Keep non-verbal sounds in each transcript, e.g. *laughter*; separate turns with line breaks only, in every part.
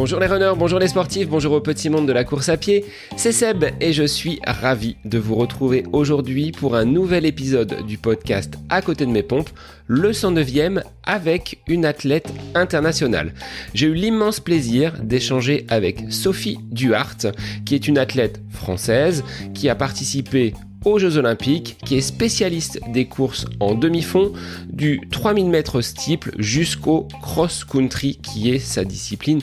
Bonjour les runners, bonjour les sportifs, bonjour au petit monde de la course à pied, c'est Seb et je suis ravi de vous retrouver aujourd'hui pour un nouvel épisode du podcast À côté de mes pompes, le 109e avec une athlète internationale. J'ai eu l'immense plaisir d'échanger avec Sophie Duhart, qui est une athlète française qui a participé aux Jeux Olympiques, qui est spécialiste des courses en demi-fond, du 3000 mètres steeple jusqu'au cross-country, qui est sa discipline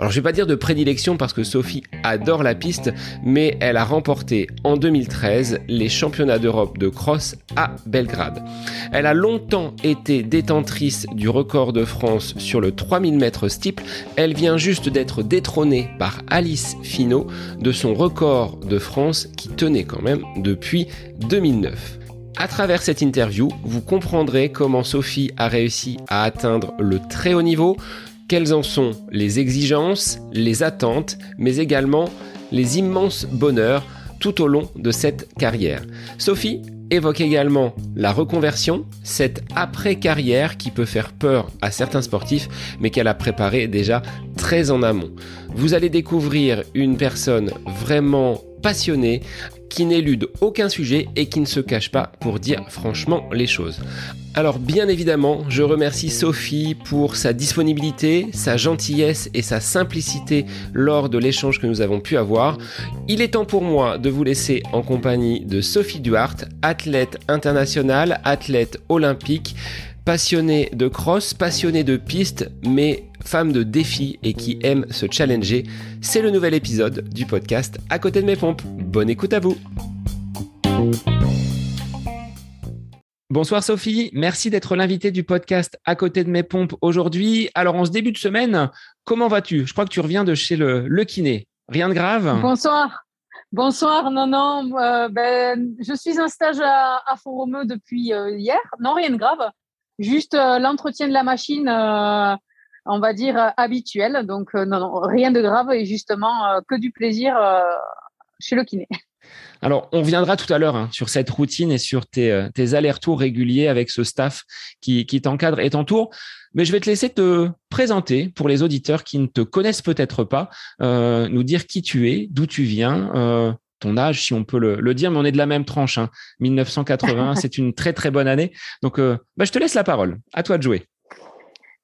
alors je vais pas dire de prédilection parce que Sophie adore la piste, mais elle a remporté en 2013 les championnats d'Europe de cross à Belgrade. Elle a longtemps été détentrice du record de France sur le 3000 mètres steeple. Elle vient juste d'être détrônée par Alice Finot de son record de France qui tenait quand même depuis 2009. À travers cette interview, vous comprendrez comment Sophie a réussi à atteindre le très haut niveau, quelles en sont les exigences, les attentes, mais également les immenses bonheurs tout au long de cette carrière? Sophie évoque également la reconversion, cette après-carrière qui peut faire peur à certains sportifs, mais qu'elle a préparé déjà très en amont. Vous allez découvrir une personne vraiment passionnée, qui n'élude aucun sujet et qui ne se cache pas pour dire franchement les choses. Alors bien évidemment, je remercie Sophie pour sa disponibilité, sa gentillesse et sa simplicité lors de l'échange que nous avons pu avoir. Il est temps pour moi de vous laisser en compagnie de Sophie Duhart, athlète internationale, athlète olympique, passionnée de cross, passionnée de piste, mais femme de défi et qui aime se challenger. C'est le nouvel épisode du podcast À côté de mes pompes. Bonne écoute à vous. Bonsoir Sophie, merci d'être l'invitée du podcast À côté de mes pompes aujourd'hui. Alors en ce début de semaine, comment vas-tu? Je crois que tu reviens de chez le, le kiné. Rien de grave?
Bonsoir. Bonsoir, non, non, euh, ben, je suis en stage à, à Foromeux depuis euh, hier. Non, rien de grave. Juste euh, l'entretien de la machine on va dire, euh, habituel. Donc, euh, non, non, rien de grave et justement euh, que du plaisir chez le kiné. *laughs*
Alors, on viendra tout à l'heure hein, sur cette routine et sur tes, tes allers-retours réguliers avec ce staff qui, qui t'encadre et t'entoure. Mais je vais te laisser te présenter pour les auditeurs qui ne te connaissent peut-être pas, euh, nous dire qui tu es, d'où tu viens, euh, ton âge, si on peut le, le, dire, mais on est de la même tranche. Hein. *laughs* 1980, c'est une très très bonne année. Donc, euh, bah, je te laisse la parole. À toi de jouer.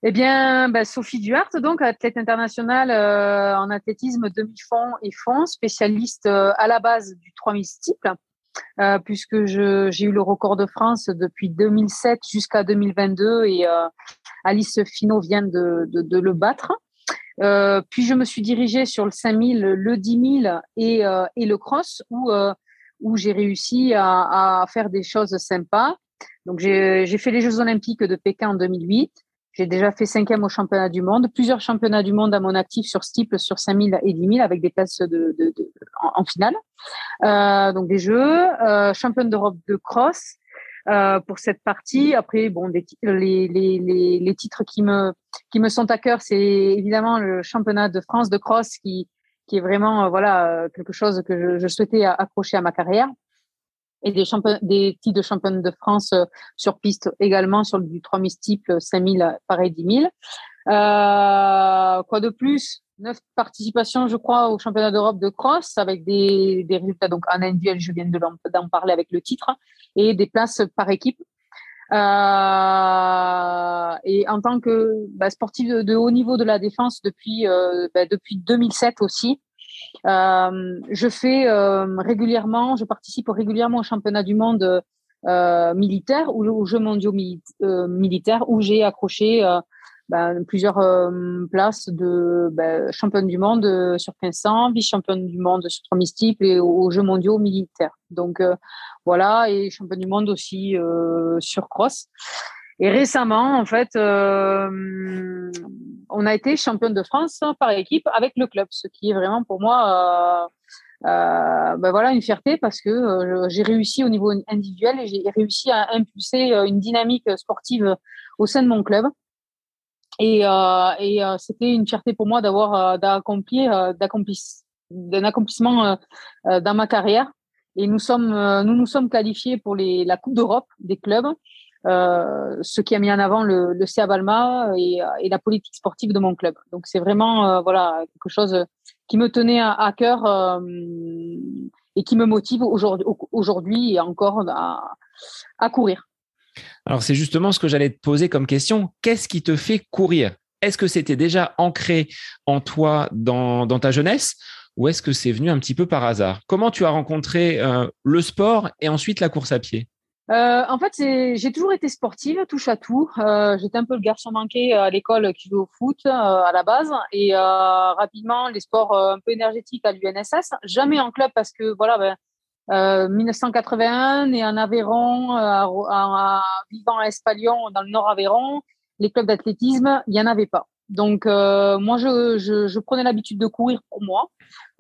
Eh bien, bah, Sophie Duhart, donc athlète internationale euh, en athlétisme demi-fond et fond, spécialiste euh, à la base du 3000 steeple, euh, puisque j'ai eu le record de France depuis 2007 jusqu'à 2022 et euh, Alice Finot vient de, de, de le battre. Euh, puis je me suis dirigée sur le 5000, le 10 000 et, et le cross, où, où j'ai réussi à, à, faire des choses sympas. Donc j'ai fait les Jeux olympiques de Pékin en 2008. J'ai déjà fait cinquième au championnat du monde, plusieurs championnats du monde à mon actif sur steeple, sur 5000 et 10 000 avec des places de, de, de en, finale. Euh, donc des jeux, euh, championne d'Europe de cross euh, pour cette partie. Après, bon, les, les, les, les, titres qui me qui me sont à cœur, c'est évidemment le championnat de France de cross qui qui est vraiment euh, voilà quelque chose que je, je souhaitais accrocher à ma carrière et des, titres de championne de France euh, sur piste également, sur du 3000 steeple, 5000, pareil 10 000. Euh, quoi de plus? Neuf participations, je crois, au championnat d'Europe de cross avec des, des résultats donc en individuel, je viens d'en parler avec le titre, et des places par équipe. Euh, et en tant que bah, sportif de, haut niveau de la défense depuis euh, bah, depuis 2007 aussi, je fais euh, régulièrement, je participe régulièrement au championnat du monde euh, militaire ou aux Jeux mondiaux mili militaires où j'ai accroché ben, plusieurs euh, places de ben, championne du monde sur 1500, vice-championne du monde sur 3 mystiques et aux Jeux mondiaux militaires. Donc euh, voilà, et championne du monde aussi euh, sur cross. Et récemment, en fait, euh, on a été championne de France par équipe avec le club, ce qui est vraiment pour moi euh, euh, ben voilà une fierté parce que euh, j'ai réussi au niveau individuel et j'ai réussi à impulser euh, une dynamique sportive au sein de mon club. Et, et c'était une fierté pour moi d'avoir d'accomplir d'un accomplissement dans ma carrière. Et nous sommes nous nous sommes qualifiés pour les, la Coupe d'Europe des clubs ce qui a mis en avant le, le CA Balma et, la politique sportive de mon club. Donc c'est vraiment voilà quelque chose qui me tenait à, cœur et qui me motive aujourd'hui et encore à, courir.
Alors c'est justement ce que j'allais te poser comme question. Qu'est-ce qui te fait courir? Est-ce que c'était déjà ancré en toi dans, ta jeunesse? Ou est-ce que c'est venu un petit peu par hasard? Comment tu as rencontré euh, le sport et ensuite la course à pied?
Euh, en fait, j'ai toujours été sportive, touche à tout. Euh, j'étais un peu le garçon manqué à l'école qui joue au foot à la base et rapidement les sports un peu énergétiques à l'UNSS. Jamais en club parce que voilà, ben, 1981, euh, et en Aveyron, euh, vivant à Espalion, dans le Nord Aveyron, les clubs d'athlétisme, il n'y en avait pas. Donc euh, moi, je, je, je prenais l'habitude de courir pour moi.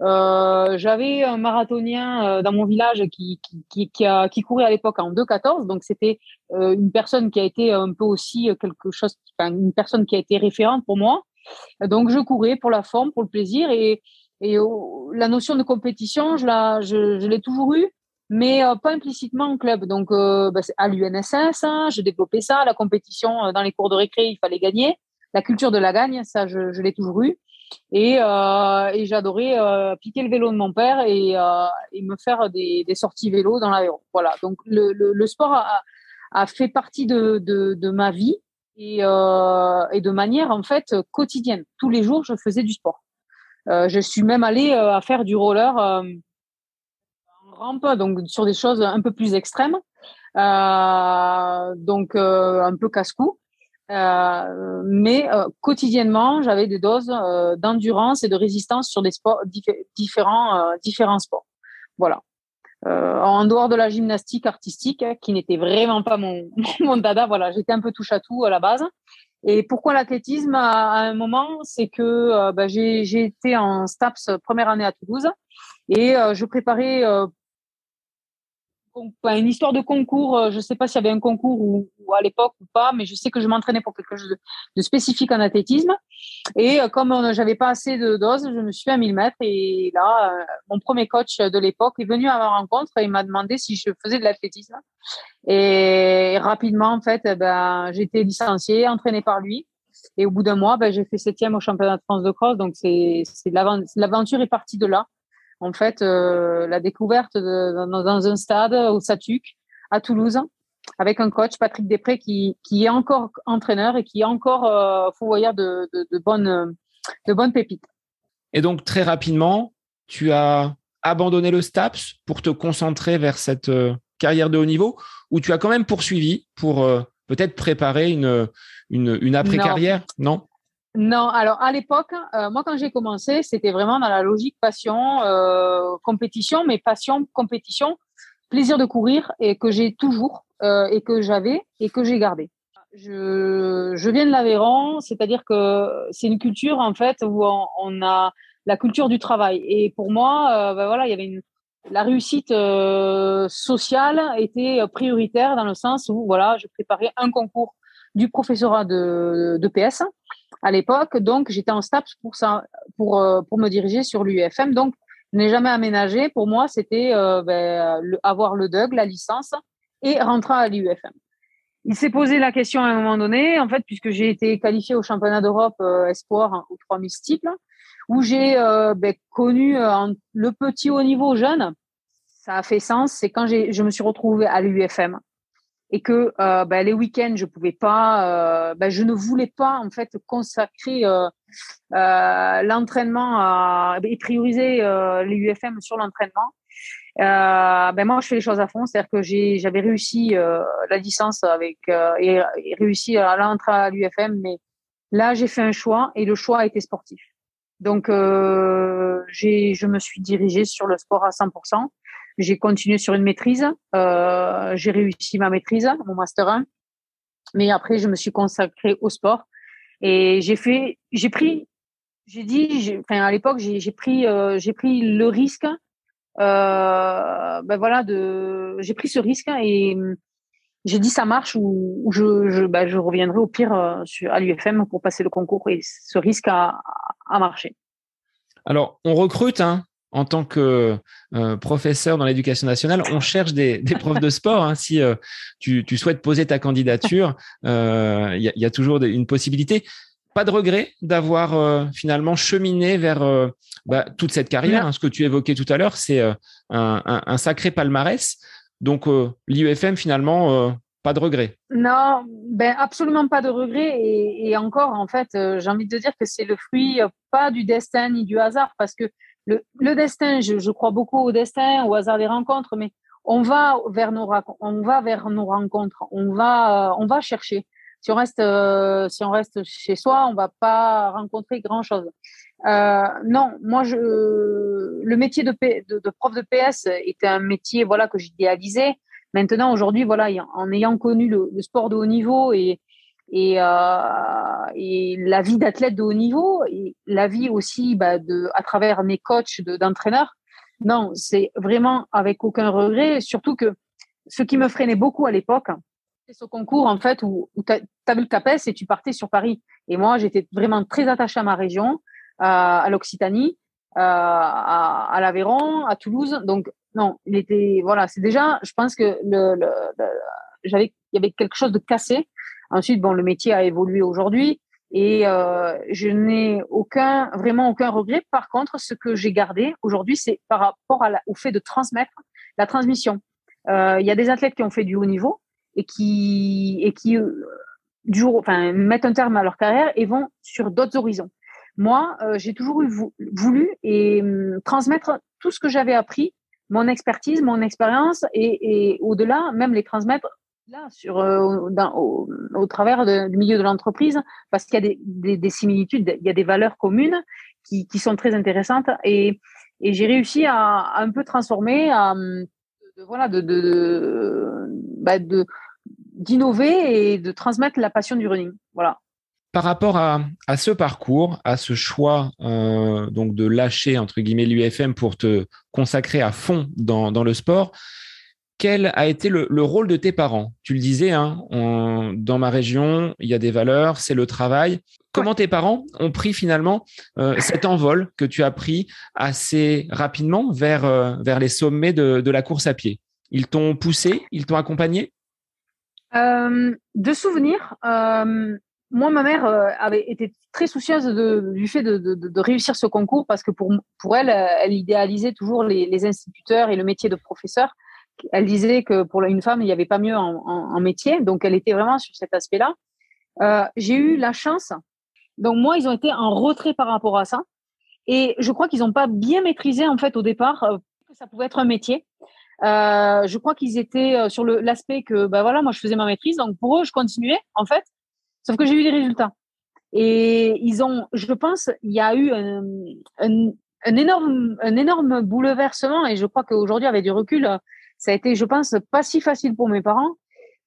Euh, J'avais un marathonien dans mon village qui, qui, qui, qui, a, qui courait à l'époque en 2,14. Donc c'était une personne qui a été un peu aussi quelque chose, une personne qui a été référente pour moi. Donc je courais pour la forme, pour le plaisir et et la notion de compétition, je, la, je, je l'ai toujours eue, mais euh, pas implicitement en club. Donc, euh, bah, à l'UNSS, hein, je développais ça. La compétition euh, dans les cours de récré, il fallait gagner. La culture de la gagne, ça, je, je l'ai toujours eu. Et, euh, et j'adorais euh, piquer le vélo de mon père et, et me faire des, des, sorties vélo dans l'aéro. Voilà. Donc, le, le, le sport a, a, fait partie de, de, de ma vie et, et de manière, en fait, quotidienne. Tous les jours, je faisais du sport. Euh, je suis même allée euh, à faire du roller euh, en rampe, donc sur des choses un peu plus extrêmes, donc un peu casse-cou. Mais quotidiennement, j'avais des doses d'endurance et de résistance sur des sports différents, différents sports. Voilà. en dehors de la gymnastique artistique, qui n'était vraiment pas *laughs* mon, mon dada, voilà, j'étais un peu touche à tout à la base. Et pourquoi l'athlétisme à, un moment C'est que euh, bah, j'ai été en STAPS première année à Toulouse et euh, je préparais euh, une histoire de concours. Je ne sais pas s'il y avait un concours ou, à l'époque ou pas, mais je sais que je m'entraînais pour quelque chose de, spécifique en athlétisme. Et comme j'avais pas assez de doses, je me suis à 1000 mètres. Et là, mon premier coach de l'époque est venu à ma rencontre et m'a demandé si je faisais de l'athlétisme. Et rapidement, en fait, eh ben, j'ai été licenciée, entraînée par lui. Et au bout d'un mois, ben, j'ai fait septième au championnat de France de cross. Donc, c'est, l'aventure est partie de là. En fait, euh, la découverte de, dans, un stade au Satuc, à Toulouse, avec un coach, Patrick Després, qui, qui est encore entraîneur et qui est encore euh, fouvoyeur de, de, de, bonnes, de bonnes pépites.
Et donc, très rapidement, tu as abandonné le STAPS pour te concentrer vers cette euh, carrière de haut niveau ou tu as quand même poursuivi pour euh, peut-être préparer une, une, une après-carrière? Non.
Non, alors à l'époque, euh, moi quand j'ai commencé, c'était vraiment dans la logique passion, euh, compétition, mais passion, compétition, plaisir de courir et que j'ai toujours et que j'avais et que j'ai gardé. Je, je viens de l'Aveyron, c'est-à-dire que c'est une culture en fait où on, a la culture du travail. Et pour moi, ben voilà, il y avait une, la réussite euh, sociale était prioritaire dans le sens où voilà, je préparais un concours du professorat de, de PS à l'époque, donc j'étais en STAPS pour ça, pour euh, pour me diriger sur l'UFM. Donc je n'ai jamais aménagé. Pour moi, c'était euh, ben, avoir le DUG, la licence, et rentrer à l'UFM. Il s'est posé la question à un moment donné, en fait, puisque j'ai été qualifié au championnat d'Europe espoir hein, aux 3000 steeples où j'ai euh, ben, connu euh, le petit haut niveau jeune. Ça a fait sens. C'est quand je me suis retrouvée à l'UFM et que euh, ben, les week-ends je pouvais pas, ben, je ne voulais pas en fait consacrer l'entraînement et prioriser l'UFM sur l'entraînement. ben moi, je fais les choses à fond, c'est-à-dire que j'avais réussi la licence avec et, et, réussi à l'entrée à l'UFM, mais là, j'ai fait un choix et le choix a été sportif. Donc, euh, je me suis dirigée sur le sport à 100%. J'ai continué sur une maîtrise. Euh, j'ai réussi ma maîtrise, mon master 1. Mais après, je me suis consacrée au sport et j'ai fait, j'ai pris, j'ai dit, enfin à l'époque, j'ai pris, euh, j'ai pris le risque. Euh, ben voilà, de, j'ai pris ce risque et j'ai dit ça marche ou, je, ben je reviendrai au pire à l'UFM pour passer le concours et ce risque a, marché.
Alors, on recrute hein, en tant que euh, professeur dans l'éducation nationale, on cherche des, profs de sport. Hein. Si euh, tu, souhaites poser ta candidature, il y, a toujours une possibilité. Pas de regret d'avoir finalement cheminé vers bah, toute cette carrière. Hein. ce que tu évoquais tout à l'heure, c'est un, sacré palmarès. Donc l'IUFM finalement pas de regret.
Non, ben absolument pas de regret. Et, encore, en fait, euh, j'ai envie de dire que c'est le fruit euh, pas du destin ni du hasard, parce que le, destin, je, crois beaucoup au destin, au hasard des rencontres, mais on va vers nos on va vers nos rencontres, on va, euh, on va chercher. Si on reste, si on reste chez soi, on va pas rencontrer grand chose. non, moi, je, le métier de, de, de, prof de PS était un métier, voilà, que j'idéalisais. Maintenant, aujourd'hui, voilà, en ayant connu le, sport de haut niveau et, et, euh, et la vie d'athlète de haut niveau, et la vie aussi bah, de, à travers mes coachs d'entraîneurs, non, c'est vraiment avec aucun regret. Surtout que ce qui me freinait beaucoup à l'époque, c'est ce concours en fait où, où tu avais le CAPES et tu partais sur Paris. Et moi, j'étais vraiment très attachée à ma région, à l'Occitanie, à, à l'Aveyron, à Toulouse. Donc, non, il était voilà, c'est déjà, je pense que le, j'avais, il y avait quelque chose de cassé. Ensuite, bon, le métier a évolué aujourd'hui et euh, je n'ai aucun, vraiment aucun regret. Par contre, ce que j'ai gardé aujourd'hui, c'est par rapport à au fait de transmettre la transmission. Euh, il y a des athlètes qui ont fait du haut niveau et qui et qui euh, du jour, enfin, mettent un terme à leur carrière et vont sur d'autres horizons. Moi, j'ai toujours eu, voulu et hum, transmettre tout ce que j'avais appris mon expertise, mon expérience et, au-delà, même les transmettre là sur euh, au, travers du milieu de l'entreprise parce qu'il y a des, similitudes, il y a des valeurs communes qui, sont très intéressantes et, j'ai réussi à, un peu transformer, à, voilà, bah, de, d'innover et de transmettre la passion du running. Voilà
par rapport à, ce parcours, à ce choix euh, donc de lâcher entre guillemets l'UFM pour te consacrer à fond dans, le sport, quel a été le, rôle de tes parents? Tu le disais, hein, dans ma région, il y a des valeurs, c'est le travail. Comment tes parents ont pris finalement euh, *laughs* cet envol que tu as pris assez rapidement vers, euh, vers les sommets de, la course à pied? Ils t'ont poussé, ils t'ont accompagné?
De souvenirs, moi, ma mère euh, avait été très soucieuse de, du fait de, de, de, réussir ce concours parce que pour, pour elle, euh, elle idéalisait toujours les, les, instituteurs et le métier de professeur. Elle disait que pour une femme, il n'y avait pas mieux en, métier. Donc, elle était vraiment sur cet aspect-là. Euh, J'ai eu la chance. Donc, moi, ils ont été en retrait par rapport à ça. Et je crois qu'ils n'ont pas bien maîtrisé, en fait, au départ, euh, que ça pouvait être un métier. Euh, je crois qu'ils étaient sur l'aspect que, ben voilà, moi, je faisais ma maîtrise. Donc, pour eux, je continuais, en fait. Sauf que j'ai eu des résultats. Et ils ont, je pense, il y a eu un, un, énorme, un énorme bouleversement. Et je crois qu'aujourd'hui, avec du recul, ça a été, je pense, pas si facile pour mes parents.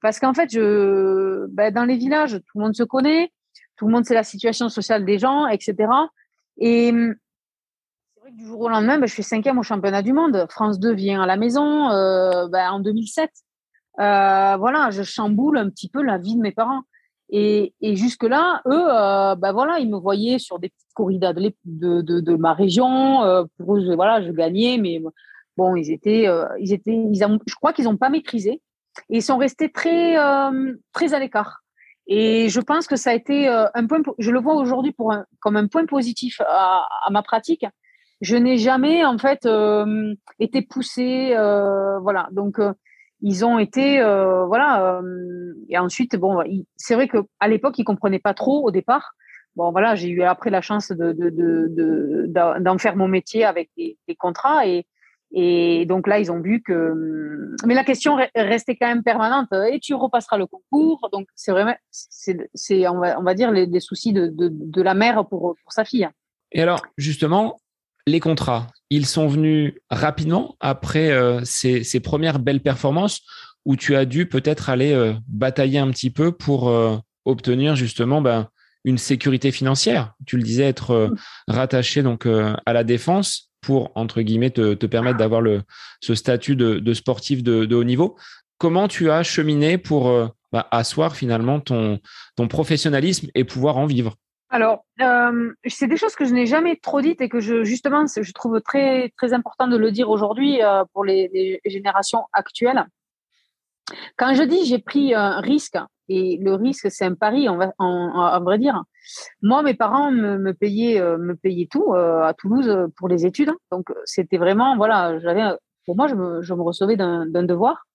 Parce qu'en fait, je, ben, dans les villages, tout le monde se connaît, tout le monde sait la situation sociale des gens, etc. Et c'est vrai que du jour au lendemain, ben, je fais cinquième au championnat du monde. France 2 vient à la maison euh, ben, en 2007. Euh, voilà, je chamboule un petit peu la vie de mes parents. Et, jusque-là, eux, euh, bah voilà, ils me voyaient sur des petites corridas de, de, ma région. Pour eux, voilà, je gagnais, mais bon, ils étaient, euh, ils étaient, ils je crois qu'ils n'ont pas maîtrisé et ils sont restés très, euh, très à l'écart. Et je pense que ça a été euh, un point, je le vois aujourd'hui pour comme un point positif à, ma pratique. Je n'ai jamais en fait été poussée, voilà. Donc ils ont été voilà et ensuite bon c'est vrai que à l'époque ils comprenaient pas trop au départ bon voilà j'ai eu après la chance de d'en faire mon métier avec des, contrats et et donc là ils ont vu que mais la question restait quand même permanente. Et tu repasseras le concours. Donc c'est vraiment c'est on va on va dire les, soucis de, de, la mère pour pour sa fille.
Et alors justement les contrats, ils sont venus rapidement après euh, ces, premières belles performances où tu as dû peut-être aller euh, batailler un petit peu pour euh, obtenir justement ben, une sécurité financière? Tu le disais, être rattaché donc à la défense pour entre guillemets te, permettre d'avoir ce statut de, sportif de, haut niveau. Comment tu as cheminé pour ben, asseoir finalement ton, ton professionnalisme et pouvoir en vivre?
Alors, euh, c'est des choses que je n'ai jamais trop dites et que justement, je trouve très très important de le dire aujourd'hui euh, pour les, générations actuelles. Quand je dis j'ai pris un risque et le risque c'est un pari, on va en, vrai dire. Moi, mes parents me, payaient me payaient tout à Toulouse pour les études, donc c'était vraiment voilà, j'avais pour moi je me, je me recevais d'un devoir.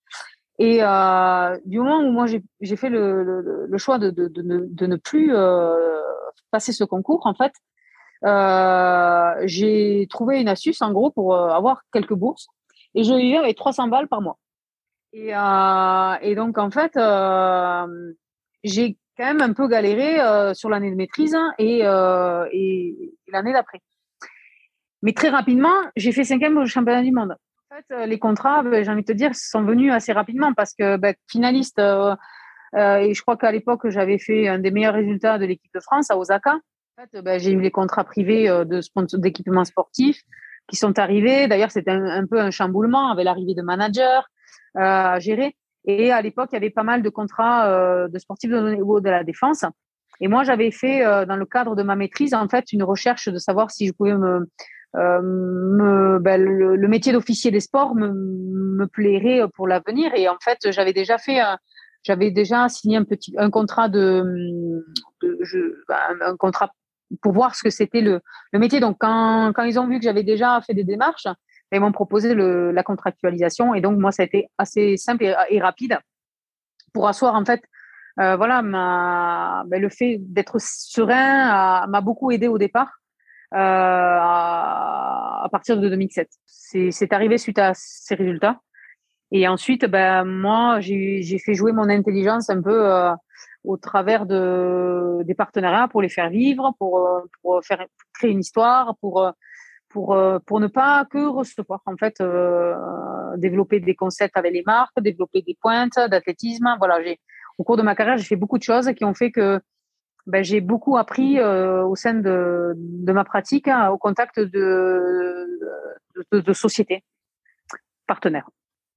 Et euh, du moment où moi j'ai fait le, le, le, choix de, de, de ne plus euh, passer ce concours, en fait, euh, j'ai trouvé une astuce en gros pour euh, avoir quelques bourses et je vivais avec 300 balles par mois. Et, euh, et donc en fait, euh, j'ai quand même un peu galéré sur l'année de maîtrise et, et l'année d'après. Mais très rapidement, j'ai fait cinquième au championnat du monde fait, euh, les contrats, ben, j'ai envie de te dire, sont venus assez rapidement parce que ben, finaliste, euh, euh, et je crois qu'à l'époque, j'avais fait un des meilleurs résultats de l'équipe de France à Osaka. En fait, ben, j'ai eu les contrats privés de d'équipements sportifs qui sont arrivés. D'ailleurs, c'était un, peu un chamboulement avec l'arrivée de managers à gérer. Et à l'époque, il y avait pas mal de contrats de sportifs de niveau de la défense. Et moi, j'avais fait, dans le cadre de ma maîtrise, en fait, une recherche de savoir si je pouvais me, euh, me, ben, le, métier d'officier des sports me, me plairait pour l'avenir. Et en fait, j'avais déjà fait j'avais déjà signé un petit un contrat de, de je, ben, un, contrat pour voir ce que c'était le, le métier. Donc quand, quand ils ont vu que j'avais déjà fait des démarches, ils m'ont proposé la contractualisation et donc moi ça a été assez simple et, rapide pour asseoir en fait euh, voilà ben, le fait d'être serein m'a beaucoup aidé au départ euh, à, partir de 2007. C'est arrivé suite à ces résultats. Et ensuite, ben, moi, j'ai fait jouer mon intelligence un peu euh, au travers de, des partenariats pour les faire vivre, pour, pour faire créer une histoire, pour, pour, pour ne pas que recevoir, en fait, développer des concepts avec les marques, développer des pointes d'athlétisme. Voilà, j'ai au cours de ma carrière, j'ai fait beaucoup de choses qui ont fait que ben, j'ai beaucoup appris euh, au sein de, ma pratique hein, au contact de, de, sociétés partenaires.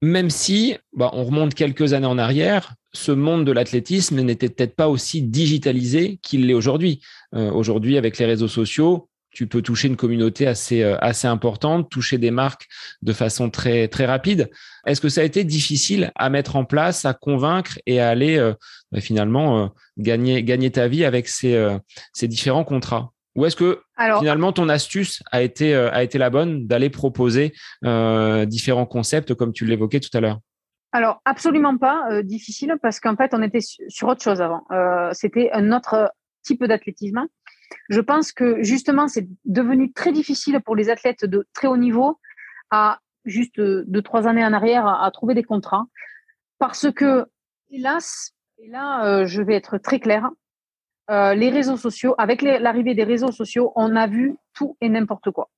Même si, bah, on remonte quelques années en arrière, ce monde de l'athlétisme n'était peut-être pas aussi digitalisé qu'il l'est aujourd'hui. Euh, aujourd'hui, avec les réseaux sociaux, tu peux toucher une communauté assez, euh, assez importante, toucher des marques de façon très, très rapide. Est-ce que ça a été difficile à mettre en place, à convaincre et à aller euh, bah, finalement euh, gagner, gagner ta vie avec ces, ces différents contrats? Ou est-ce que finalement ton astuce a été, a été la bonne d'aller proposer différents concepts comme tu l'évoquais tout à l'heure?
Alors absolument pas difficile parce qu'en fait on était sur autre chose avant. C'était un autre type d'athlétisme. Je pense que justement, c'est devenu très difficile pour les athlètes de très haut niveau à juste deux, trois années en arrière à, trouver des contrats parce que, hélas, et là, euh, je vais être très claire, euh, les réseaux sociaux, avec l'arrivée des réseaux sociaux, on a vu tout et n'importe quoi.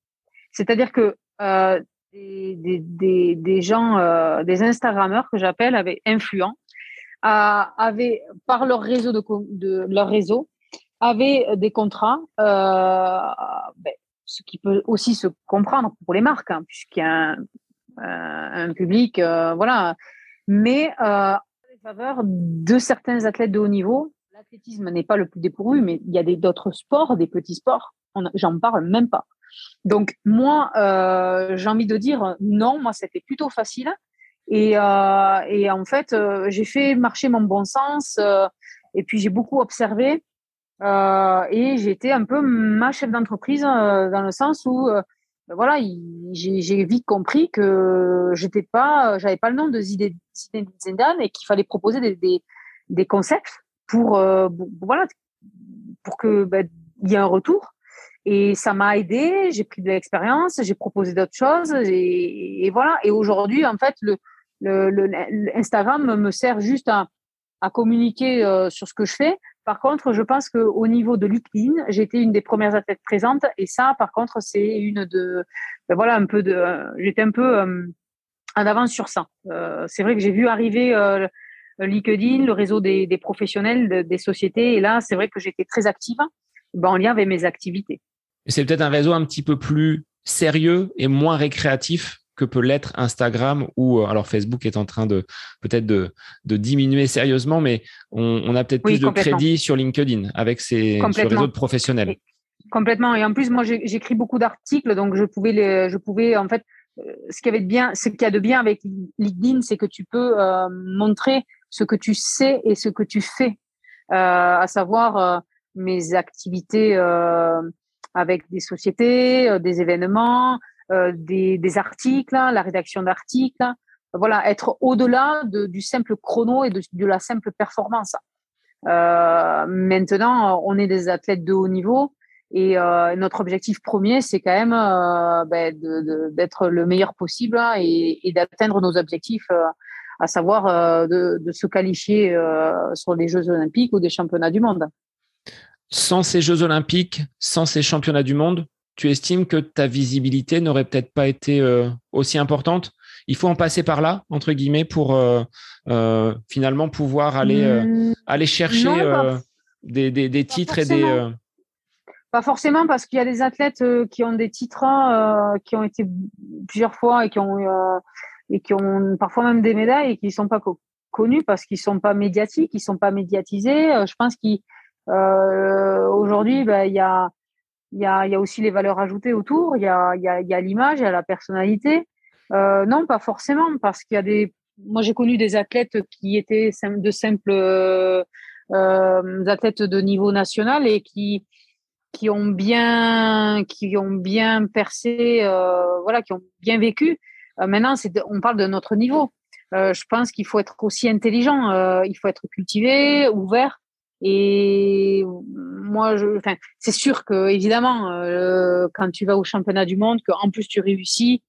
C'est-à-dire que euh, des, gens, des Instagrammeurs que j'appelle, avaient influents, avaient par leur réseau leur réseau avaient euh, des contrats, euh, ben, ce qui peut aussi se comprendre pour les marques, hein, puisqu'il y a un, un public, euh, voilà. Mais euh, en faveur de certains athlètes de haut niveau, l'athlétisme n'est pas le plus dépourvu, mais il y a d'autres sports, des petits sports, j'en parle même pas. Donc moi, euh, j'ai envie de dire non, moi c'était plutôt facile. Et, euh, et en fait, j'ai fait marcher mon bon sens. et puis j'ai beaucoup observé. Euh, et j'étais un peu ma chef d'entreprise euh, dans le sens où euh, ben voilà, j'ai vite compris que j'étais pas, j'avais pas le nom de Zidane et qu'il fallait proposer des, concepts pour, voilà, pour que ben, il y ait un retour. Et ça m'a aidé. J'ai pris de l'expérience, j'ai proposé d'autres choses et, voilà. Et aujourd'hui, en fait, le, Instagram me sert juste à communiquer sur ce que je fais, par contre, je pense qu'au niveau de LinkedIn, j'étais une des premières athlètes présentes et ça, par contre, c'est une de, ben voilà, un peu de, j'étais un peu euh, en avance sur ça. Euh, c'est vrai que j'ai vu arriver euh, LinkedIn, le réseau des, professionnels, des sociétés, et là, c'est vrai que j'étais très active ben, en lien avec mes activités.
C'est peut-être un réseau un petit peu plus sérieux et moins récréatif que peut l'être Instagram ou alors Facebook est en train de peut-être de, diminuer sérieusement, mais on, a peut-être plus de crédit sur LinkedIn avec ses sur les autres professionnels.
Complètement. Et en plus, moi, j'écris beaucoup d'articles, donc je pouvais, les, je pouvais en fait, euh, ce qui avait de bien, ce qu'il y a de bien avec LinkedIn, c'est que tu peux euh, montrer ce que tu sais et ce que tu fais, euh, à savoir mes activités avec des sociétés, des événements, des, des, articles, la rédaction d'articles. Voilà, être au-delà de, du simple chrono et de, la simple performance. maintenant, on est des athlètes de haut niveau et euh, notre objectif premier, c'est quand même euh, ben, d'être le meilleur possible hein, et, d'atteindre nos objectifs, euh, à savoir euh, de, de, se qualifier euh, sur les Jeux olympiques ou des championnats du monde.
Sans ces Jeux olympiques, sans ces championnats du monde, tu estimes que ta visibilité n'aurait peut-être pas été aussi importante? Il faut en passer par là, entre guillemets, pour finalement pouvoir aller, mmh. aller chercher des, des, des titres et des
pas forcément parce qu'il y a des athlètes euh, qui ont des titres euh, qui ont été plusieurs fois et qui ont euh, et qui ont parfois même des médailles et qui sont pas connus parce qu'ils sont pas médiatiques, ils sont pas médiatisés. je pense qu'aujourd'hui, ben, il y a il y a, aussi les valeurs ajoutées autour. Il y a, l'image, il y a la personnalité. Euh, non, pas forcément, parce qu'il y a des. Moi, j'ai connu des athlètes qui étaient de simples euh, athlètes de niveau national et qui qui ont bien, qui ont bien percé, euh, voilà, qui ont bien vécu. Euh, maintenant, on parle de notre niveau. Euh, je pense qu'il faut être aussi intelligent, euh, il faut être cultivé, ouvert. Et moi, je, c'est sûr que évidemment, euh, quand tu vas au championnat du monde, que en plus tu réussis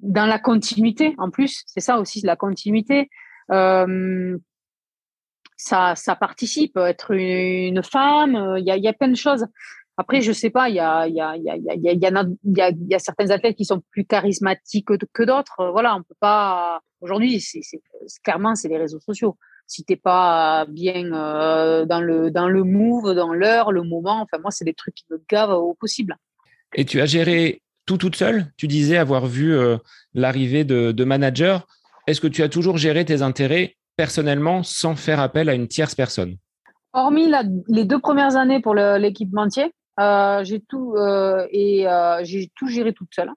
dans la continuité. En plus, c'est ça aussi, la continuité. Euh, ça, ça participe. Être une, femme, il y a, y a plein de choses. Après, je sais pas, il y a, y a, y a, y a, y a, il y a certains athlètes qui sont plus charismatiques que, d'autres. Voilà, on peut pas. Aujourd'hui, c'est clairement, c'est les réseaux sociaux. Si t'es pas bien euh, dans le dans le move, dans l'heure, le moment, enfin moi, c'est des trucs qui me gavent au possible.
Et tu as géré tout toute seule? Tu disais avoir vu euh, l'arrivée de, de managers. Est-ce que tu as toujours géré tes intérêts personnellement sans faire appel à une tierce personne?
Hormis les deux premières années pour l'équipementier, euh, j'ai tout euh, et euh, j'ai tout géré toute seule.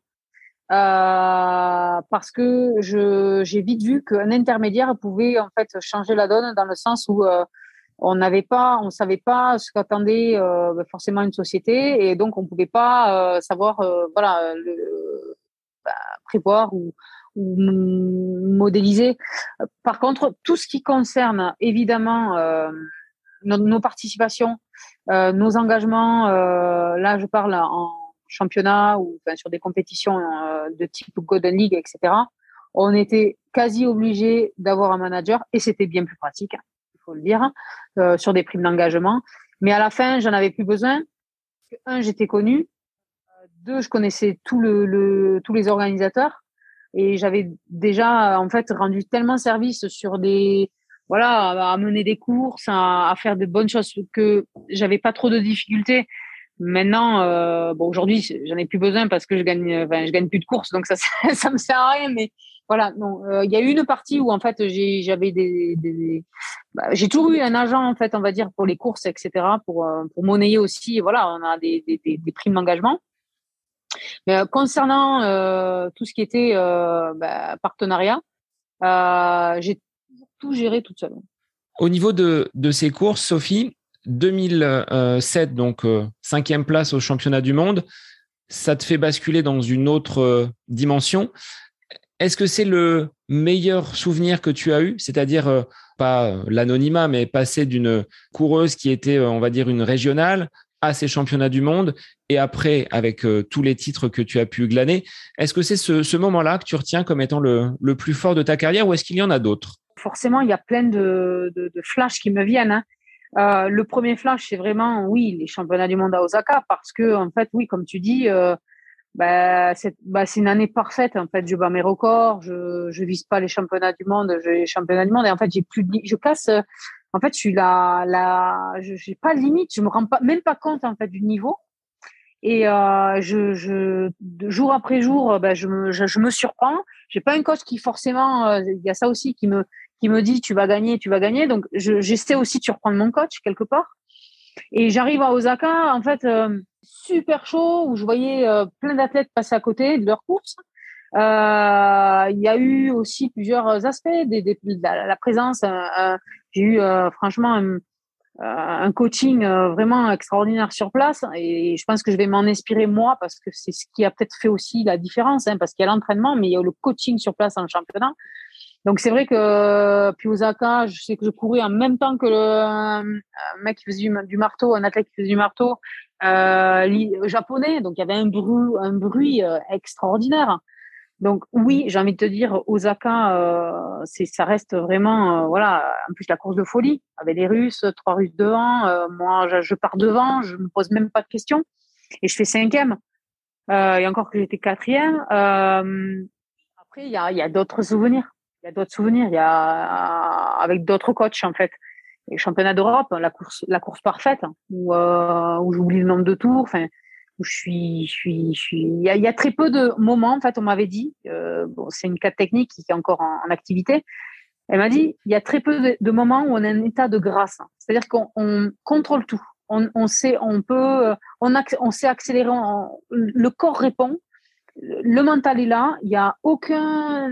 Parce que j'ai vite vu qu'un intermédiaire pouvait en fait changer la donne dans le sens où on n'avait pas, on savait pas ce qu'attendait forcément une société et donc on pouvait pas savoir voilà le, bah, prévoir ou, ou modéliser. Par contre, tout ce qui concerne évidemment euh, nos, participations, euh, nos engagements, euh, là je parle en championnat ou sur des compétitions euh, de type Golden League, etc. On était quasi obligé d'avoir un manager et c'était bien plus pratique, il faut le dire, euh, sur des primes d'engagement. Mais à la fin, j'en avais plus besoin. Un, j'étais connu. Deux, je connaissais tous les organisateurs et j'avais déjà en fait rendu tellement service sur des voilà à mener des courses à, faire de bonnes choses que j'avais pas trop de difficultés maintenant euh, bon aujourd'hui j'en ai plus besoin parce que je gagne je gagne plus de courses donc *laughs* ça ça me sert à rien mais voilà non euh, il y a eu une partie où en fait j'avais des, bah, j'ai toujours eu un agent en fait on va dire pour les courses etc pour euh, pour monnayer aussi voilà on a des primes d'engagement mais concernant tout ce qui était bah, partenariat, j'ai tout géré toute seule.
Au niveau de, de ces courses, Sophie, 2007, donc cinquième place au championnat du monde, ça te fait basculer dans une autre dimension. Est-ce que c'est le meilleur souvenir que tu as eu, c'est-à-dire pas l'anonymat, mais passer d'une coureuse qui était, on va dire, une régionale à ces championnats du monde et après avec euh, tous les titres que tu as pu glaner. Est-ce que c'est ce, moment-là que tu retiens comme étant le, plus fort de ta carrière ou est-ce qu'il y en a d'autres?
Forcément, il y a plein de, de, flashs qui me viennent. Hein. Euh, le premier flash, c'est vraiment, oui, les championnats du monde à Osaka parce que, en fait, oui, comme tu dis, euh, bah, bah, c'est une année parfaite. En fait, je bats mes records, je je vise pas les championnats du monde, je les championnats du monde et en fait, j'ai plus, je casse en fait, je suis là, là, je n'ai pas de limite, je me rends pas, même pas compte en fait du niveau. Et euh, je, je, jour après jour, ben, je, me, je, me surprends. J'ai pas un coach qui forcément, il y a ça aussi qui me qui me dit tu vas gagner, tu vas gagner. Donc j'essaie aussi de surprendre mon coach quelque part. Et j'arrive à Osaka, en fait, super chaud, où je voyais plein d'athlètes passer à côté de leur course. Euh, il y a eu aussi plusieurs aspects, des, la, présence. Euh, j'ai eu franchement un, un coaching vraiment extraordinaire sur place et je pense que je vais m'en inspirer moi parce que c'est ce qui a peut-être fait aussi la différence, hein, parce qu'il y a l'entraînement, mais il y a le coaching sur place en championnat. Donc c'est vrai que puis Osaka, je sais que je courais en même temps que le mec qui faisait du, marteau, un athlète qui faisait du marteau euh, japonais. Donc il y avait un bruit, un bruit extraordinaire. Donc oui, j'ai envie de te dire, Osaka, euh, c'est, ça reste vraiment, euh, voilà. En plus la course de folie avec les Russes, trois Russes devant. Euh, moi, je, pars devant, je me pose même pas de questions et je fais cinquième. Euh, et encore que j'étais quatrième. Euh, après, il y a, y a d'autres souvenirs. Il y a d'autres souvenirs. Il y a avec d'autres coachs en fait. Les championnats d'Europe, la course, la course parfaite, où, où j'oublie le nombre de tours. Enfin, je suis, je suis, je suis. Il y, a, il y a très peu de moments. En fait, on m'avait dit. Euh, bon, c'est une cadre technique qui est encore en, activité. Elle m'a dit, il y a très peu de, moments où on a un état de grâce. C'est-à-dire qu'on on contrôle tout. On, on, sait, on peut, on, on sait accélérer. le corps répond. Le mental est là. Il n'y a aucun,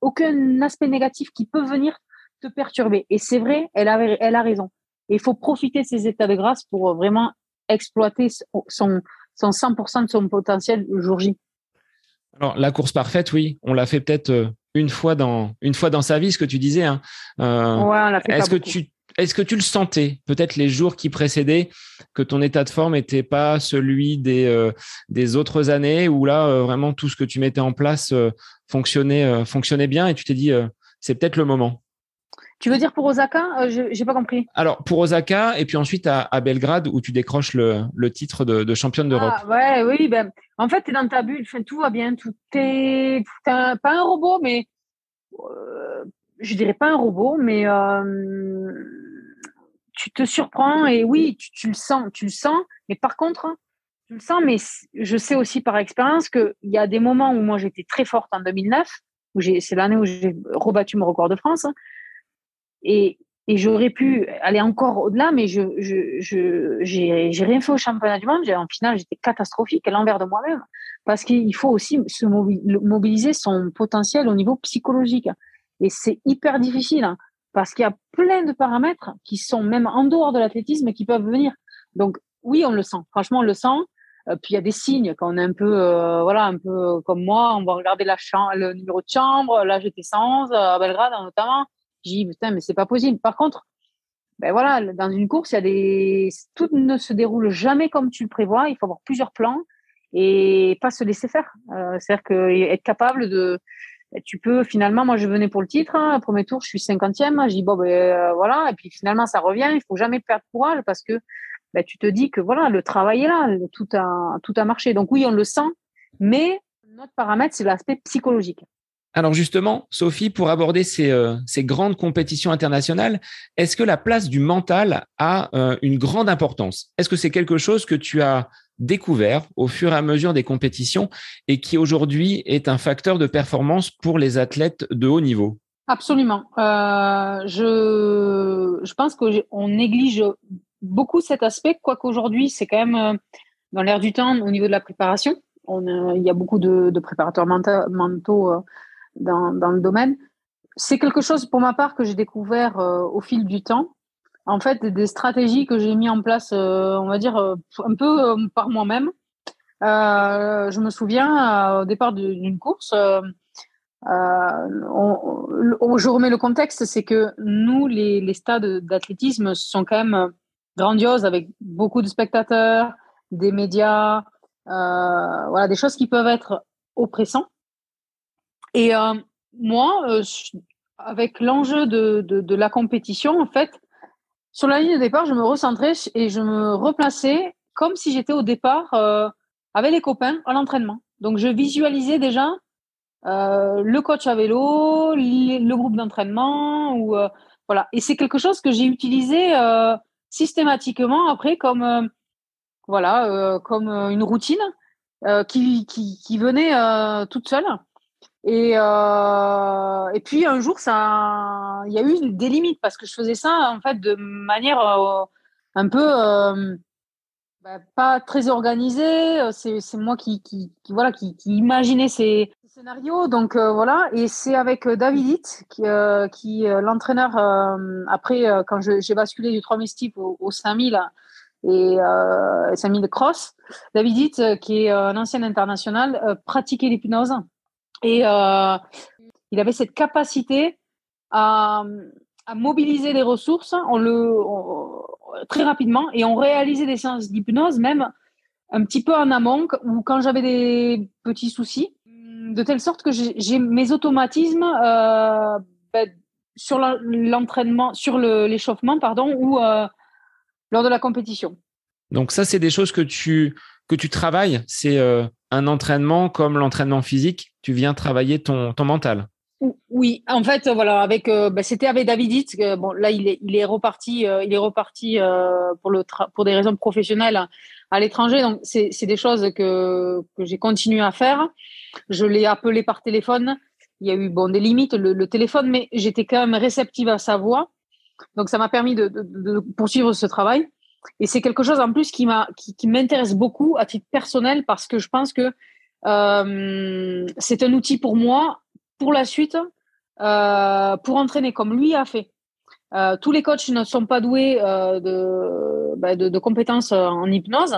aucun aspect négatif qui peut venir te perturber. Et c'est vrai, elle a, elle a raison. il faut profiter de ces états de grâce pour vraiment exploiter son, son 100% de son potentiel le jour J.
Alors, la course parfaite, oui, on l'a fait peut-être euh, une fois dans une fois dans sa vie, ce que tu disais. Hein.
Euh, ouais, on l'a fait
est-ce que tu est-ce que tu le sentais peut-être les jours qui précédaient que ton état de forme n'était pas celui des euh, des autres années où là vraiment tout ce que tu mettais en place fonctionnait fonctionnait bien et tu t'es dit c'est peut-être le moment?
Tu veux dire pour Osaka? Euh, Je J'ai pas compris.
Alors pour Osaka et puis ensuite à, Belgrade où tu décroches le, titre de, championne d'Europe.
Ah, ouais, oui, ben en fait tu es dans ta bulle, tout va bien, tout est pas un robot, mais euh, je dirais pas un robot, mais euh, tu te surprends et oui, tu, le sens, tu le sens, mais par contre tu le sens, mais je sais aussi par expérience qu'il y a des moments où moi j'étais très forte en 2009, où c'est l'année où j'ai rebattu mon record de France. Et, et j'aurais pu aller encore au-delà, mais je, je, je, j'ai, rien fait au championnat du monde. En finale, j'étais catastrophique à l'envers de moi-même. Parce qu'il faut aussi se mobiliser son potentiel au niveau psychologique. Et c'est hyper difficile, hein, parce qu'il y a plein de paramètres qui sont même en dehors de l'athlétisme qui peuvent venir. Donc, oui, on le sent. Franchement, on le sent. Euh, puis il y a des signes quand on est un peu, euh, voilà, un peu comme moi, on va regarder la le numéro de chambre. Là, j'étais 111 à Belgrade notamment. J'ai dit, putain, mais c'est pas possible. Par contre, ben voilà, dans une course, il y a des, tout ne se déroule jamais comme tu le prévois. Il faut avoir plusieurs plans et pas se laisser faire. Euh, C'est-à-dire que être capable de, tu peux finalement, moi je venais pour le titre, hein, premier tour je suis cinquantième, j'ai dit bon ben euh, voilà, et puis finalement ça revient, il faut jamais perdre courage parce que ben, tu te dis que voilà le travail est là, tout a tout a marché. Donc oui on le sent, mais notre paramètre c'est l'aspect psychologique.
Alors justement, Sophie, pour aborder ces, euh, grandes compétitions internationales, est-ce que la place du mental a euh, une grande importance? Est-ce que c'est quelque chose que tu as découvert au fur et à mesure des compétitions et qui aujourd'hui est un facteur de performance pour les athlètes de haut niveau
Absolument. Euh, je, je pense qu'on néglige beaucoup cet aspect, quoique aujourd'hui c'est quand même dans l'air du temps au niveau de la préparation. On il y a beaucoup de, préparateurs mentaux dans, le domaine. C'est quelque chose pour ma part que j'ai découvert euh, au fil du temps. En fait, des stratégies que j'ai mis en place, euh, on va dire, euh, un peu par moi-même. je me souviens, au départ d'une course, on, je remets le contexte, c'est que nous, les, stades d'athlétisme sont quand même grandioses avec beaucoup de spectateurs, des médias, voilà, des choses qui peuvent être oppressants. Et euh, moi, euh, avec l'enjeu de, de, de, la compétition, en fait, sur la ligne de départ, je me recentrais et je me replaçais comme si j'étais au départ euh, avec les copains à l'entraînement. Donc, je visualisais déjà euh, le coach à vélo, le groupe d'entraînement, euh, voilà. Et c'est quelque chose que j'ai utilisé systématiquement après comme voilà, comme une routine qui, venait toute seule. Et, et puis un jour, ça, il y a eu des limites parce que je faisais ça en fait de manière un peu bah, pas très organisé. Euh, c'est moi qui, qui, voilà, qui, qui, imaginait ces, scénarios. Donc euh, voilà, et c'est avec euh, David qui, qui l'entraîneur, après, quand j'ai basculé du 3000 steep au, au 5000 et 5000 cross, David Hitt, qui est un ancien international, pratiquait l'hypnose. Et il avait cette capacité à, mobiliser les ressources. Très rapidement et on réalisait des séances d'hypnose même un petit peu en amont ou quand j'avais des petits soucis, de telle sorte que j'ai mes automatismes euh, ben, sur l'entraînement, sur l'échauffement, pardon, ou euh, lors de la compétition.
Donc ça, c'est des choses que tu que tu travailles. C'est euh, un entraînement comme l'entraînement physique. Tu viens travailler ton, ton mental.
Oui, en fait, voilà, euh, bah, c'était avec David Hitz. bon, là, il est, il est reparti, euh, il est reparti euh, pour le pour des raisons professionnelles à l'étranger. Donc, c'est, c'est des choses que que j'ai continué à faire. Je l'ai appelé par téléphone. Il y a eu bon des limites le, téléphone, mais j'étais quand même réceptive à sa voix. Donc, ça m'a permis de, poursuivre ce travail. Et c'est quelque chose en plus qui m'a qui, m'intéresse beaucoup à titre personnel parce que je pense que c'est un outil pour moi pour la suite, euh, pour entraîner comme lui a fait. Euh, tous les coachs ne sont pas doués euh, bah, de, de, compétences en hypnose.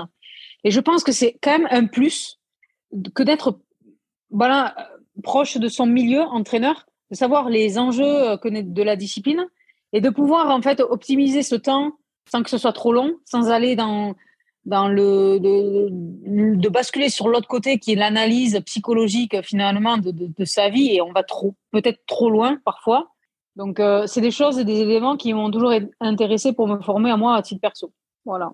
Et je pense que c'est quand même un plus que d'être voilà, proche de son milieu, entraîneur, de savoir les enjeux de la discipline et de pouvoir en fait optimiser ce temps sans que ce soit trop long, sans aller dans dans le de, basculer sur l'autre côté qui est l'analyse psychologique finalement de, de, sa vie et on va trop peut-être trop loin parfois. Donc euh, c'est des choses et des éléments qui m'ont toujours intéressé pour me former à moi à titre perso. Voilà.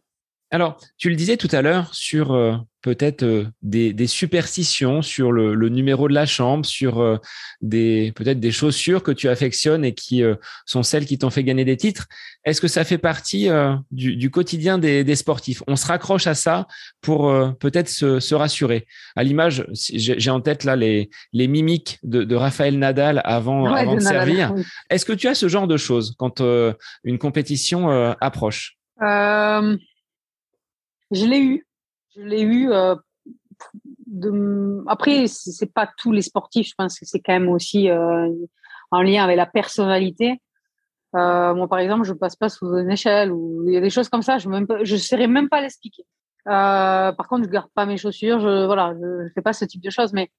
Alors, tu le disais tout à l'heure sur euh, peut-être euh, des, superstitions, sur le, numéro de la chambre, sur euh, des peut-être des chaussures que tu affectionnes et qui sont celles qui t'ont fait gagner des titres. Est-ce que ça fait partie du, quotidien des, sportifs? On se raccroche à ça pour peut-être se, rassurer. À l'image, j'ai en tête là les, les mimiques de, Raphaël Nadal avant, avant de, servir. Est-ce que tu as ce genre de choses quand une compétition approche?
Je l'ai eu. Je l'ai eu. Euh, de... Après, c'est pas tous les sportifs. Je pense que c'est quand même aussi euh, en lien avec la personnalité. Euh, moi, par exemple, je passe pas sous une échelle ou il y a des choses comme ça. Je ne je saurais même pas l'expliquer. Euh, par contre, je garde pas mes chaussures. Je voilà, je, fais pas ce type de choses. Mais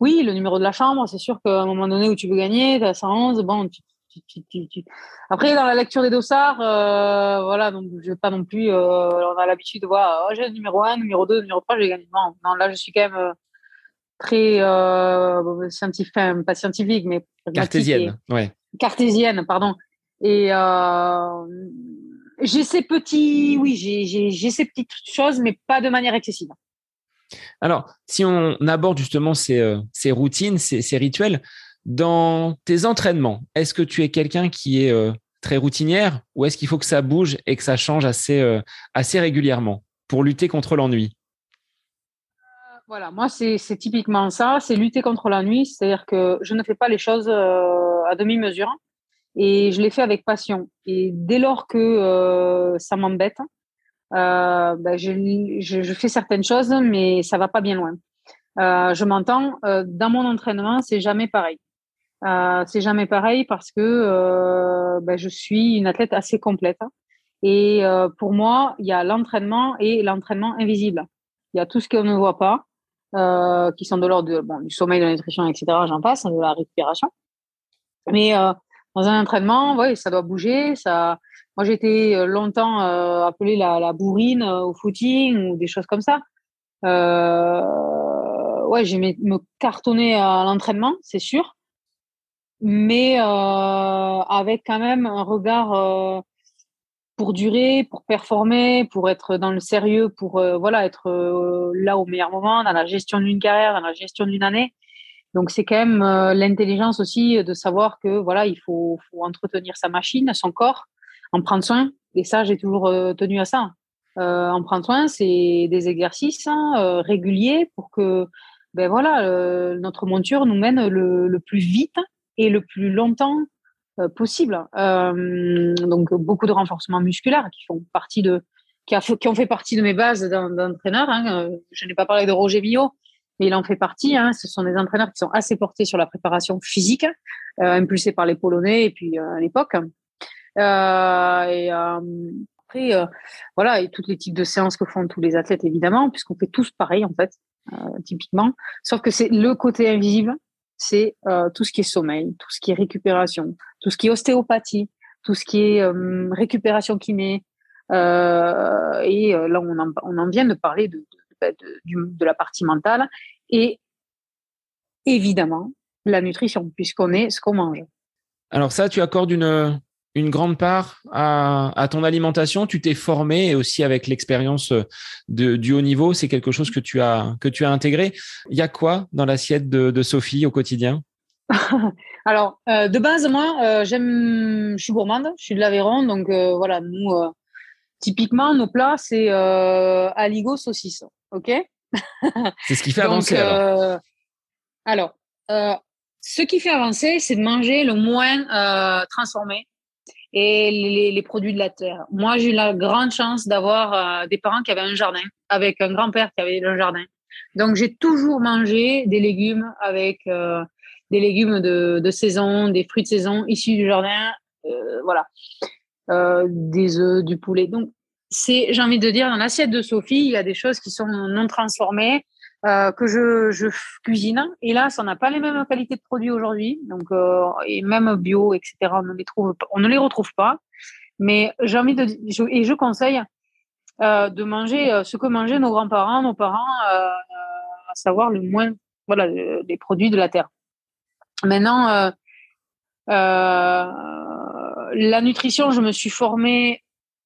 oui, le numéro de la chambre, c'est sûr qu'à un moment donné où tu veux gagner, tu as 111, bon, tu, après, dans la lecture des dossards, euh, voilà, donc je vais pas non plus. Euh, on a l'habitude de voir, oh, j'ai le numéro 1, numéro 2, numéro 3, j'ai gagné. Non, non, là, je suis quand même euh, très scientifique, pas scientifique, mais
cartésienne, ouais.
Cartésienne, pardon. Et j'ai ces petits, oui, j'ai ces petites choses, mais pas de manière excessive.
Alors, si on aborde justement ces, ces routines, ces, ces rituels, dans tes entraînements, est-ce que tu es quelqu'un qui est euh, très routinière ou est-ce qu'il faut que ça bouge et que ça change assez, euh, assez régulièrement pour lutter contre l'ennui?
Euh, Voilà, moi c'est typiquement ça, c'est lutter contre l'ennui, c'est-à-dire que je ne fais pas les choses à demi-mesure et je les fais avec passion. Et dès lors que ça m'embête, ben, je, fais certaines choses, mais ça va pas bien loin. je m'entends, dans mon entraînement, c'est jamais pareil. Euh, c'est jamais pareil parce que euh, ben, je suis une athlète assez complète. Hein. Et euh, pour moi, il y a l'entraînement et l'entraînement invisible. Il y a tout ce qu'on ne voit pas, qui sont de l'ordre bon, du sommeil, de la nutrition, etc. J'en passe, de la respiration. Mais dans un entraînement, ouais, ça doit bouger. Ça, moi, j'ai été longtemps appelée la, la bourrine au footing ou des choses comme ça. ouais, j'aimais me cartonner à l'entraînement, c'est sûr mais euh, avec quand même un regard euh, pour durer, pour performer, pour être dans le sérieux, pour euh, voilà être là au meilleur moment, dans la gestion d'une carrière, dans la gestion d'une année. Donc c'est quand même l'intelligence aussi de savoir que voilà il faut, faut, entretenir sa machine, son corps, en prendre soin. Et ça j'ai toujours tenu à ça. en prendre soin, c'est des exercices hein, réguliers pour que ben voilà, notre monture nous mène le, plus vite et le plus longtemps possible. donc beaucoup de renforcement musculaire qui font partie de qui, ont fait partie de mes bases d'entraîneur. Hein. Je n'ai pas parlé de Roger Villot, mais il en fait partie. Hein. Ce sont des entraîneurs qui sont assez portés sur la préparation physique, euh, impulsés par les Polonais et puis euh, à l'époque. Euh, et après, voilà, et tous les types de séances que font tous les athlètes, évidemment, puisqu'on fait tous pareil, en fait, typiquement. Sauf que c'est le côté invisible, c'est tout ce qui est sommeil, tout ce qui est récupération, tout ce qui est ostéopathie, tout ce qui est récupération kiné. et là, on en, vient de parler de, de, la partie mentale et évidemment la nutrition, puisqu'on est ce qu'on mange.
Alors ça, tu accordes une, une grande part à, ton alimentation. Tu t'es formé et aussi avec l'expérience du haut niveau, c'est quelque chose que tu as que tu as intégré. Il y a quoi dans l'assiette de, Sophie au quotidien? *laughs*
Alors euh, de base, moi, euh, j'aime, je suis gourmande, je suis de l'Aveyron, donc euh, voilà, nous typiquement nos plats c'est aligot saucisse. OK? *laughs*
C'est ce qui fait avancer. alors,
euh, alors euh, ce qui fait avancer, c'est de manger le moins euh, transformé et les, produits de la terre. Moi, j'ai eu la grande chance d'avoir des parents qui avaient un jardin, avec un grand-père qui avait un jardin. Donc, j'ai toujours mangé des légumes avec des légumes de, saison, des fruits de saison issus du jardin, voilà, des œufs, du poulet. Donc, j'ai envie de dire, dans l'assiette de Sophie, il y a des choses qui sont non transformées, euh, que je, je, cuisine. Et là, ça n'a pas les mêmes qualités de produits aujourd'hui. Donc, euh, et même bio, etc., on ne les trouve, on ne les retrouve pas. Mais j'ai envie de, et je conseille euh, de manger euh, ce que mangeaient nos grands-parents, nos parents, euh, à savoir le moins, voilà, les produits de la terre. Maintenant, la nutrition, je me suis formée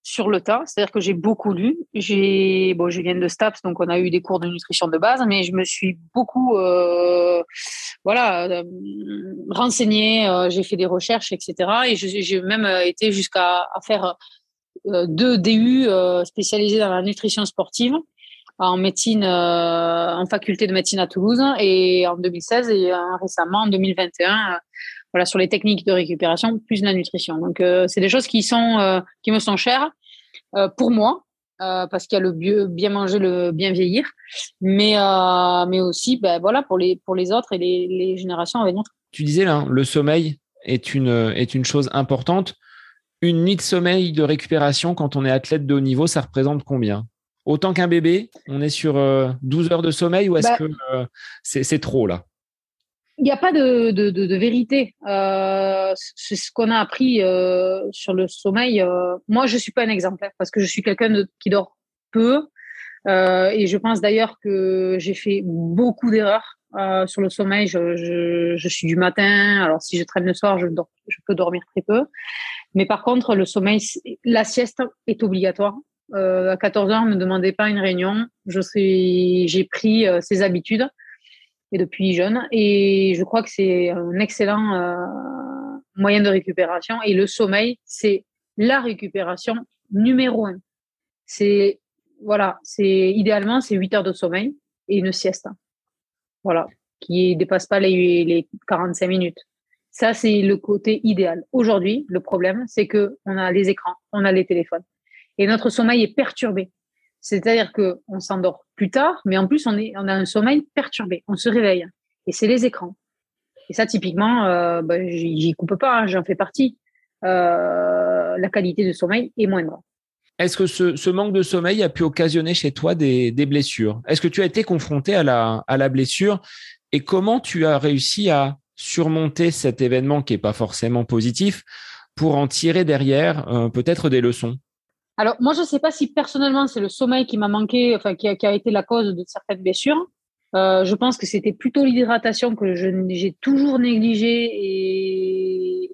sur le tas, c'est-à-dire que j'ai beaucoup lu. J'ai, bon, je viens de STAPS, donc on a eu des cours de nutrition de base, mais je me suis beaucoup, euh, voilà, euh, renseignée. Euh, j'ai fait des recherches, etc. Et j'ai même été jusqu'à faire deux DU spécialisés dans la nutrition sportive en médecine, en faculté de médecine à Toulouse, et en 2016 et récemment en 2021 voilà sur les techniques de récupération plus la nutrition. Donc c'est des choses qui sont qui me sont chères euh, pour moi, euh, parce qu'il y a le bien manger, le bien vieillir, mais, euh, mais aussi ben, voilà, pour, les, pour les autres et les, les générations à venir.
Tu disais là, le sommeil est une, est une chose importante. Une nuit de sommeil de récupération quand on est athlète de haut niveau, ça représente combien? Autant qu'un bébé, on est sur 12 heures de sommeil ou est-ce bah que c'est trop là?
Il n'y a pas de, de, de, de vérité. Euh, c'est ce qu'on a appris euh, sur le sommeil. Euh, moi, je suis pas un exemplaire parce que je suis quelqu'un qui dort peu. Euh, et je pense d'ailleurs que j'ai fait beaucoup d'erreurs euh, sur le sommeil. Je, je, je, suis du matin. Alors, si je traîne le soir, je, je peux dormir très peu. Mais par contre, le sommeil, la sieste est obligatoire. à 14 heures, ne me demandez pas une réunion. Je j'ai pris ces habitudes et depuis jeune. Et je crois que c'est un excellent euh, moyen de récupération. Et le sommeil, c'est la récupération numéro un. C'est voilà, c'est idéalement c'est 8 heures de sommeil et une sieste. Voilà, qui dépasse pas les, les 45 minutes. Ça, c'est le côté idéal. Aujourd'hui, le problème, c'est que on a les écrans, on a les téléphones. Et notre sommeil est perturbé. C'est-à-dire qu'on s'endort plus tard, mais en plus, on, est, on a un sommeil perturbé. On se réveille. Et c'est les écrans. Et ça, typiquement, euh, bah, j'y coupe pas, hein, j'en fais partie. Euh, la qualité de sommeil est moindre.
Est-ce que ce, manque de sommeil a pu occasionner chez toi des, blessures? Est-ce que tu as été confronté à la, blessure? Et comment tu as réussi à surmonter cet événement qui n'est pas forcément positif pour en tirer derrière euh, peut-être des leçons?
Alors, moi, je ne sais pas si personnellement c'est le sommeil qui m'a manqué, enfin, qui a, qui a, été la cause de certaines blessures. Euh, je pense que c'était plutôt l'hydratation que j'ai toujours négligée et,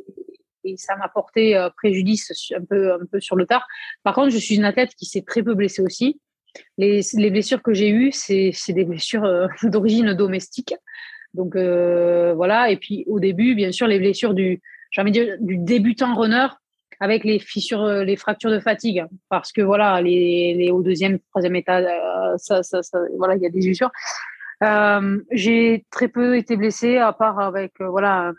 et ça m'a porté euh, préjudice un peu, un peu sur le tard. Par contre, je suis une athlète qui s'est très peu blessée aussi. Les, les blessures que j'ai eues, c'est des blessures euh, *laughs* d'origine domestique. Donc euh, voilà. Et puis au début, bien sûr, les blessures du, envie de dire, du débutant runner, avec les fissures, les fractures de fatigue, parce que voilà, les, les au deuxième, troisième étage, ça, ça, ça, voilà, il y a des usures. Euh, j'ai très peu été blessée, à part avec voilà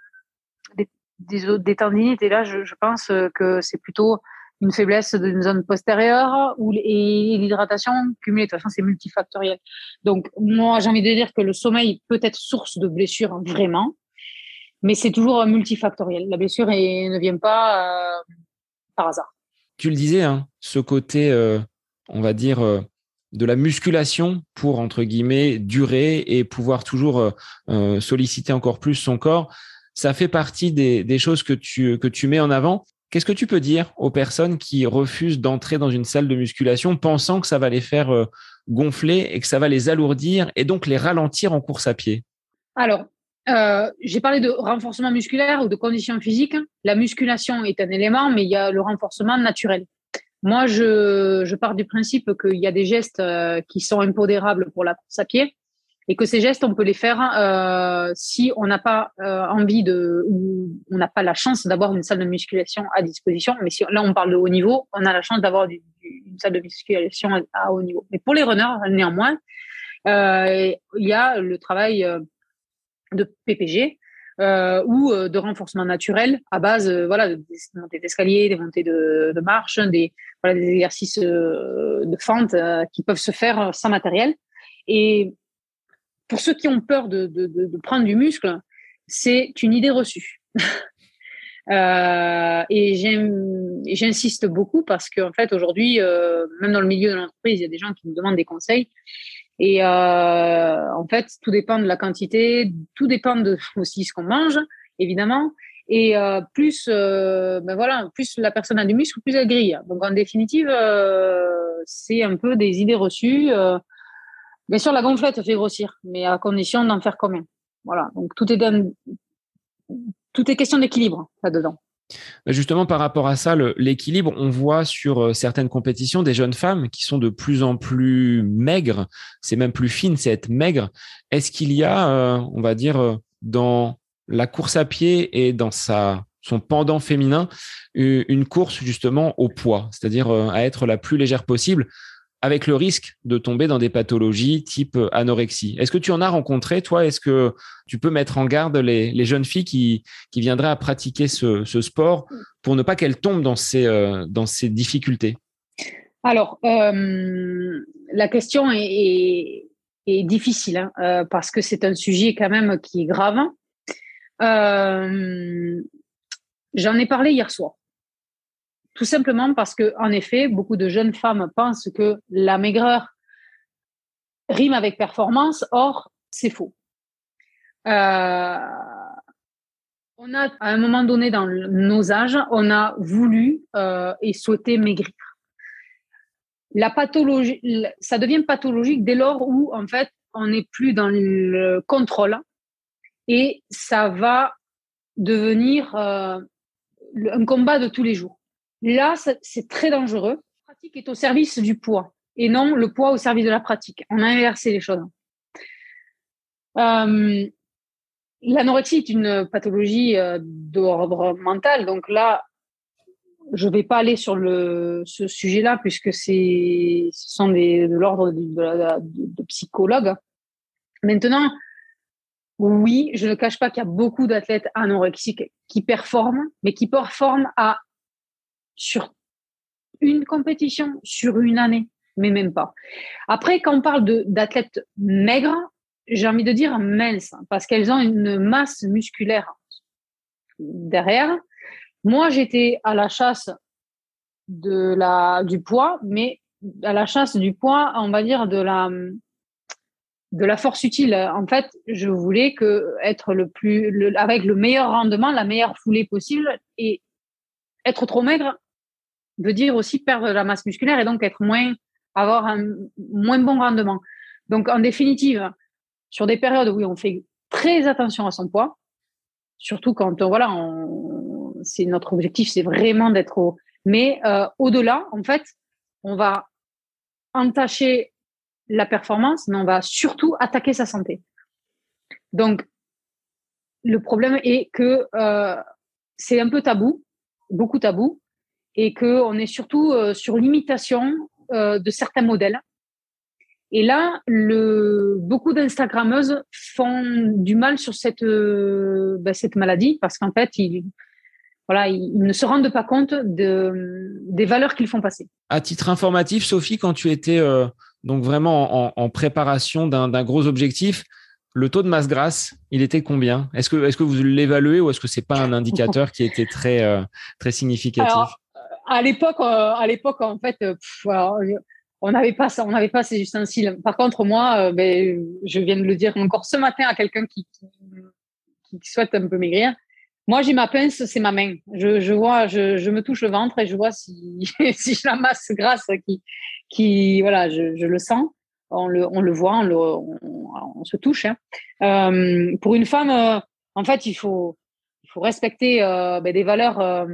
des, tendinites. Et là, je, pense que c'est plutôt une faiblesse d'une zone postérieure et l'hydratation cumulée. De toute façon, c'est multifactoriel. Donc, moi, j'ai envie de dire que le sommeil peut être source de blessure, hein, vraiment, mais c'est toujours multifactoriel. La blessure ne vient pas euh, par hasard.
Tu le disais, hein, ce côté, euh, on va dire, euh, de la musculation pour, entre guillemets, durer et pouvoir toujours solliciter encore plus son corps, ça fait partie des, des choses que tu, que tu mets en avant. Qu'est-ce que tu peux dire aux personnes qui refusent d'entrer dans une salle de musculation pensant que ça va les faire euh, gonfler et que ça va les alourdir et donc les ralentir en course à pied?
Alors, euh, j'ai parlé de renforcement musculaire ou de conditions physiques. La musculation est un élément, mais il y a le renforcement naturel. Moi, je, pars du principe qu'il y a des gestes euh, qui sont impodérables pour la course à pied et que ces gestes, on peut les faire euh, si on n'a pas euh, envie de, ou on n'a pas la chance d'avoir une salle de musculation à disposition. Mais si là, on parle de haut niveau, on a la chance d'avoir une salle de musculation à, haut niveau. Mais pour les runners, néanmoins, euh, il y a le travail de PPG euh, ou euh, de renforcement naturel à base, voilà, des montées d'escalier, des montées de, de marche, des, voilà, des exercices de fente qui peuvent se faire sans matériel. Et pour ceux qui ont peur de, de, prendre du muscle, c'est une idée reçue. *laughs* euh, et j'insiste beaucoup parce qu'en fait, aujourd'hui, euh, même dans le milieu de l'entreprise, il y a des gens qui nous demandent des conseils. Et euh, en fait, tout dépend de la quantité, tout dépend de *laughs* aussi ce qu'on mange, évidemment. Et euh, plus, euh, ben voilà, plus la personne a du muscle, plus elle grille. Donc en définitive, euh, c'est un peu des idées reçues. Bien sûr, la gonflette fait grossir, mais à condition d'en faire combien? Voilà. Donc tout est tout est question d'équilibre là-dedans.
Justement, par rapport à ça, l'équilibre, on voit sur euh, certaines compétitions des jeunes femmes qui sont de plus en plus maigres. C'est même plus fine, c'est être maigre. Est-ce qu'il y a, euh, on va dire, euh, dans la course à pied et dans sa son pendant féminin, une course justement au poids, c'est-à-dire à être la plus légère possible avec le risque de tomber dans des pathologies type euh, anorexie. Est-ce que tu en as rencontré, toi? Est-ce que tu peux mettre en garde les, jeunes filles qui, qui viendraient à pratiquer ce, sport pour ne pas qu'elles tombent dans ces, euh, dans ces difficultés?
Alors, euh, la question est, est, difficile hein, parce que c'est un sujet quand même qui est grave. J'en ai parlé hier soir. Tout simplement parce que, en effet, beaucoup de jeunes femmes pensent que la maigreur rime avec performance. Or, c'est faux. Euh, on a, à un moment donné dans nos âges, on a voulu euh, et souhaité maigrir. La pathologie, ça devient pathologique dès lors où, en fait, on n'est plus dans le contrôle et ça va devenir euh, un combat de tous les jours. Là, c'est très dangereux. La pratique est au service du poids et non le poids au service de la pratique. On a inversé les choses. Euh, l'anorexie est une pathologie euh, d'ordre mental. Donc là, je ne vais pas aller sur le, ce sujet-là puisque ce sont des, de l'ordre de, de, de, psychologues. Maintenant, oui, je ne cache pas qu'il y a beaucoup d'athlètes anorexiques qui performent, mais qui performent à sur une compétition, sur une année, mais même pas. Après, quand on parle d'athlètes maigres, j'ai envie de dire minces, parce qu'elles ont une masse musculaire derrière. Moi, j'étais à la chasse de la, du poids, mais à la chasse du poids, on va dire de la, de la force utile. En fait, je voulais que être le plus, avec le meilleur rendement, la meilleure foulée possible et être trop maigre, veut dire aussi perdre de la masse musculaire et donc être moins, avoir un moins bon rendement. Donc, en définitive, sur des périodes où on fait très attention à son poids, surtout quand, voilà, c'est notre objectif, c'est vraiment d'être au, mais euh, au-delà, en fait, on va entacher la performance, mais on va surtout attaquer sa santé. Donc, le problème est que euh, c'est un peu tabou, beaucoup tabou, et qu'on est surtout sur l'imitation de certains modèles. Et là, le, beaucoup d'Instagrammeuses font du mal sur cette, ben, cette maladie parce qu'en fait, ils, voilà, ils ne se rendent pas compte de, des valeurs qu'ils font passer.
À titre informatif, Sophie, quand tu étais euh, donc vraiment en, préparation d'un gros objectif, le taux de masse grasse, il était combien? Est-ce que, est que vous l'évaluez ou est-ce que c'est pas un *laughs* indicateur qui était très, euh, très significatif?
À l'époque, euh, à l'époque, en fait, on n'avait pas ça, on n'avait pas ces ustensiles. Par contre, moi, ben, je viens de le dire encore ce matin à quelqu'un qui, qui, qui souhaite un peu maigrir moi, j'ai ma pince, c'est ma main. Je, je vois, je, je, me touche le ventre et je vois si, *laughs* si j'ai la masse grasse qui, qui voilà, je, je, le sens. On le, on le voit, on, le, on, se touche. Hein. Euh, pour une femme, euh, en fait, il faut, il faut respecter euh, ben, des valeurs euh,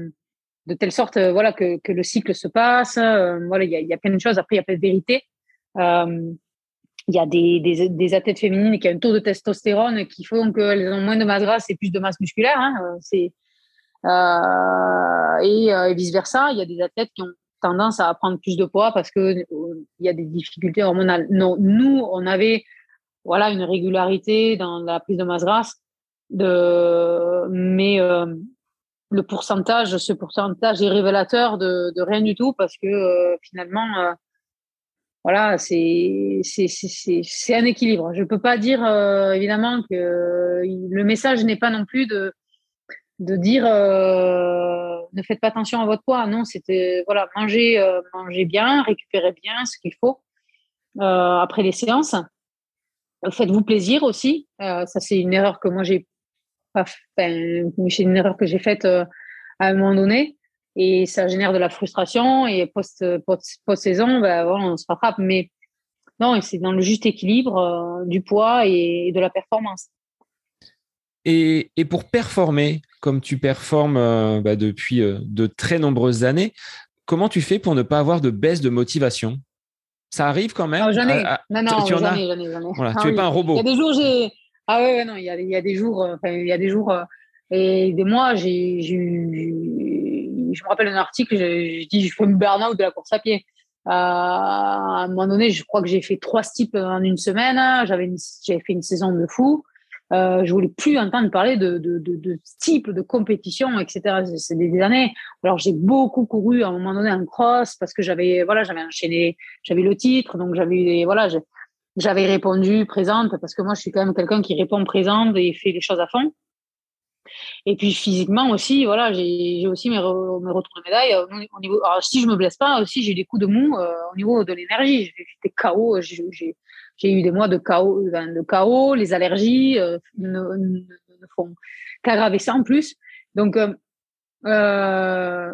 de telle sorte, euh, voilà, que, que le cycle se passe. voilà, il y a, plein de choses. Après, il y a plein de vérités il y a des, des, athlètes féminines qui ont un taux de testostérone qui font qu'elles ont moins de masse grasse et plus de masse musculaire. Hein. C'est, euh, et, euh, vice versa, il y a des athlètes qui ont tendance à prendre plus de poids parce que euh, y a des difficultés hormonales. Non, nous, on avait voilà une régularité dans la prise de masse grasse, de, mais euh, le pourcentage, ce pourcentage est révélateur de, rien du tout parce que euh, finalement voilà, c'est un équilibre. Je peux pas dire euh, évidemment que le message n'est pas non plus de dire euh, ne faites pas attention à votre poids. Non, c'était voilà manger euh, manger bien, récupérer bien ce qu'il faut après les séances. Faites-vous plaisir aussi. ça c'est une erreur que moi j'ai pas. C'est une erreur que j'ai faite à un moment donné. Et ça génère de la frustration et post post, post saison ben voilà, on se rattrape. Mais non c'est dans le juste équilibre euh, du poids et, de la performance.
Et, et, pour performer comme tu performes euh, bah, depuis euh, de très nombreuses années comment tu fais pour ne pas avoir de baisse de motivation? Ça arrive quand même?
J'en ai. non non tu, j'en ai, j'en ai,
Voilà, ah tu es pas un robot.
Il y a des jours j'ai ah ouais, non il y a, y a des jours il y a des jours et des mois j'ai je me rappelle un article, je, dis je fais une burn-out de la course à pied. Euh, à un moment donné, je crois que j'ai fait trois steeps en une semaine. J'avais fait une saison de fou. Euh, je voulais plus entendre parler de, de, de, de de compétition, etc. C'est des, années. Alors j'ai beaucoup couru à un moment donné en cross parce que j'avais voilà j'avais enchaîné, j'avais le titre, donc j'avais voilà j'avais répondu présente parce que moi je suis quand même quelqu'un qui répond présente et fait les choses à fond. Et puis physiquement aussi, voilà, j'ai aussi mes, mes retours de médaille. Euh, au niveau, alors, si je me blesse pas, aussi j'ai des coups de mou euh, au niveau de l'énergie. J'étais KO, j'ai eu des mois de KO, de KO les allergies euh, ne, ne, font qu'aggraver ça en plus. Donc euh,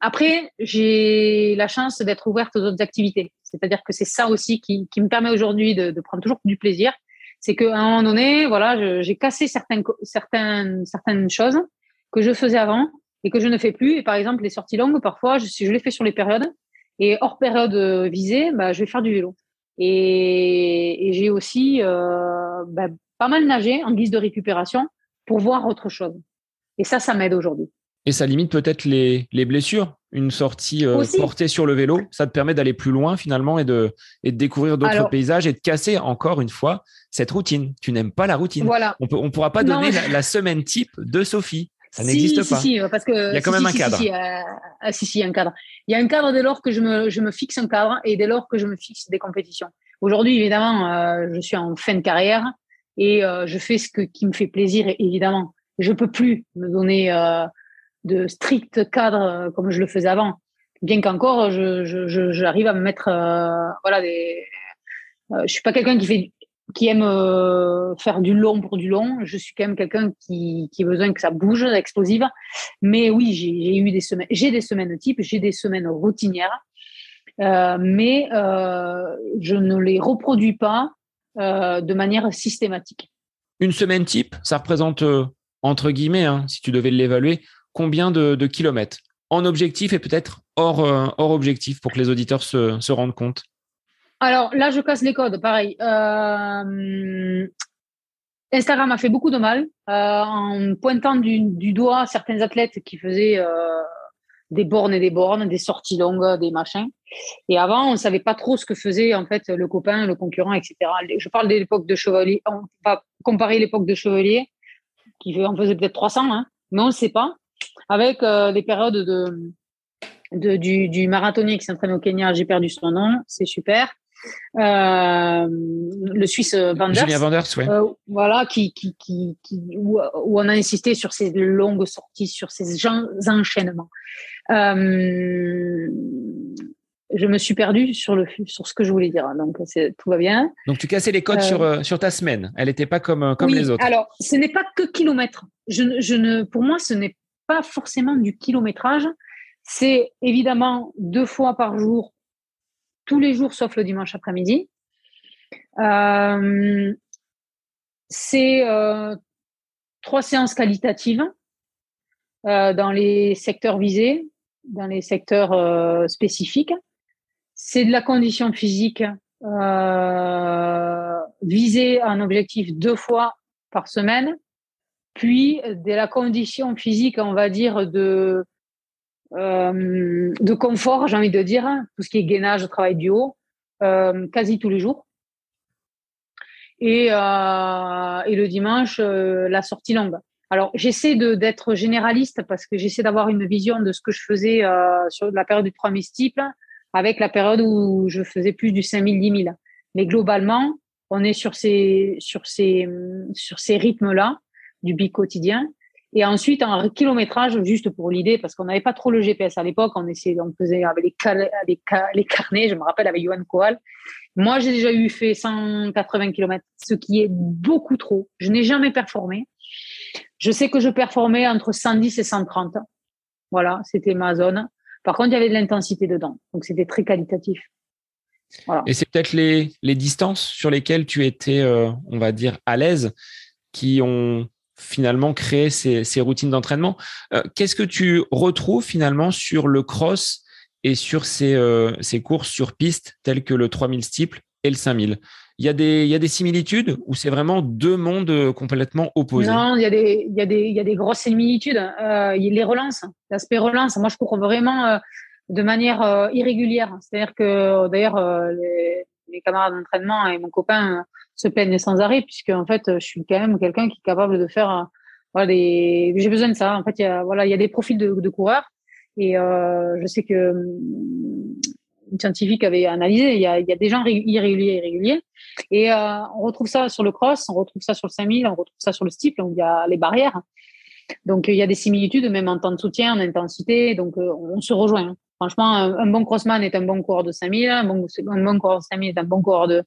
après, j'ai la chance d'être ouverte aux autres activités. C'est-à-dire que c'est ça aussi qui, qui me permet aujourd'hui de, de prendre toujours du plaisir c'est qu'à un moment donné, voilà, j'ai cassé certaines, certaines, certaines choses que je faisais avant et que je ne fais plus. Et par exemple, les sorties longues, parfois, je, je les fais sur les périodes. Et hors période visée, bah, je vais faire du vélo. Et, et j'ai aussi euh, bah, pas mal nagé en guise de récupération pour voir autre chose. Et ça, ça m'aide aujourd'hui.
Et ça limite peut-être les, les blessures une sortie euh, portée sur le vélo, ça te permet d'aller plus loin finalement et de, et de découvrir d'autres paysages et de casser encore une fois cette routine. Tu n'aimes pas la routine.
Voilà.
On ne pourra pas donner la, semaine type de Sophie. Ça n'existe pas.
Si, parce que
il y a quand même un cadre.
Si, euh, si, si, il y a un cadre. Il y a un cadre dès lors que je me, je me fixe un cadre et dès lors que je me fixe des compétitions. Aujourd'hui, évidemment, euh, je suis en fin de carrière et je fais ce que, qui me fait plaisir, évidemment. Je peux plus me donner de strict cadre euh, comme je le faisais avant. Bien qu'encore, je, je, j'arrive à me mettre, euh, voilà, des. Euh, je suis pas quelqu'un qui fait, qui aime faire du long pour du long. Je suis quand même quelqu'un qui, qui a besoin que ça bouge, explosive. Mais oui, j'ai, eu des semaines, j'ai des semaines type, j'ai des semaines routinières, mais je ne les reproduis pas de manière systématique.
Une semaine type, ça représente entre guillemets, hein, si tu devais l'évaluer, combien de, kilomètres en objectif et peut-être hors, euh, hors objectif pour que les auditeurs se, se, rendent compte?
Alors là, je casse les codes, pareil. Euh, Instagram a fait beaucoup de mal euh, en pointant du, doigt certains athlètes qui faisaient des bornes et des bornes, des sorties longues, des machins. Et avant, on ne savait pas trop ce que faisait en fait le copain, le concurrent, etc. Je parle de l'époque de Chevalier. On va comparer l'époque de Chevalier, qui en faisait peut-être 300, hein, mais on ne sait pas, avec euh, des périodes de, de du, du, marathonnier qui s'entraîne au Kenya. J'ai perdu son nom, c'est super. Euh, le Suisse Vanders.
Julien Vanders.
Euh, voilà, qui, qui, qui, qui où, où, on a insisté sur ces longues sorties, sur ces enchaînements. Euh, je me suis perdue sur, le, sur ce que je voulais dire. Donc, tout va bien.
Donc, tu cassais les codes sur, euh, sur ta semaine. Elle n'était pas comme, comme les autres.
Alors, ce n'est pas que kilomètre. Je, je ne, pour moi, ce n'est pas forcément du kilométrage. C'est évidemment deux fois par jour, tous les jours sauf le dimanche après-midi. Euh, c'est euh, trois séances qualitatives euh, dans les secteurs visés, dans les secteurs spécifiques. C'est de la condition physique visée à un objectif deux fois par semaine, puis de la condition physique, on va dire, de, euh, de confort, j'ai envie de dire, tout ce qui est gainage, travail du haut, euh, quasi tous les jours. Et, euh, et le dimanche, euh, la sortie longue. Alors, j'essaie d'être généraliste parce que j'essaie d'avoir une vision de ce que je faisais euh, sur la période du 3000 steeple avec la période où je faisais plus du 5000, 10 000. Mais globalement, on est sur ces, sur ces, sur ces rythmes-là du bi quotidien. Et ensuite, en kilométrage, juste pour l'idée, parce qu'on n'avait pas trop le GPS à l'époque, on essayait, on faisait avec les, les, les carnets, je me rappelle avec Johan Koal. Moi, j'ai déjà eu fait 180 km, ce qui est beaucoup trop. Je n'ai jamais performé. Je sais que je performais entre 110 et 130. Voilà, c'était ma zone. Par contre, il y avait de l'intensité dedans. Donc, c'était très qualitatif.
Voilà. Et c'est peut-être les, les distances sur lesquelles tu étais, euh, on va dire, à l'aise, qui ont finalement créé ces, routines d'entraînement. Euh, Qu'est-ce que tu retrouves finalement sur le cross et sur ces, euh, courses sur piste telles que le 3000 steeple et le 5000 il y, a des, similitudes ou c'est vraiment deux mondes complètement opposés?
Non, il y a des, il y il y a grosses similitudes. Euh, les relances, l'aspect relance, moi je cours vraiment euh, de manière euh, irrégulière. C'est-à-dire que d'ailleurs, euh, les, camarades d'entraînement et mon copain se plaignent sans arrêt, puisque en fait, je suis quand même quelqu'un qui est capable de faire. voilà, des... J'ai besoin de ça. En fait, il y a, voilà, il y a des profils de, coureurs. Et je sais que une scientifique avait analysé, il y a, il y a des gens irréguliers, irréguliers. Et euh, on retrouve ça sur le cross, on retrouve ça sur le 5000, on retrouve ça sur le steeple, où il y a les barrières. Donc il y a des similitudes, même en temps de soutien, en intensité. Donc euh, on se rejoint. Franchement, un, un, bon crossman est un bon coureur de 5000, un bon, un bon coureur de 5000 est un bon coureur de,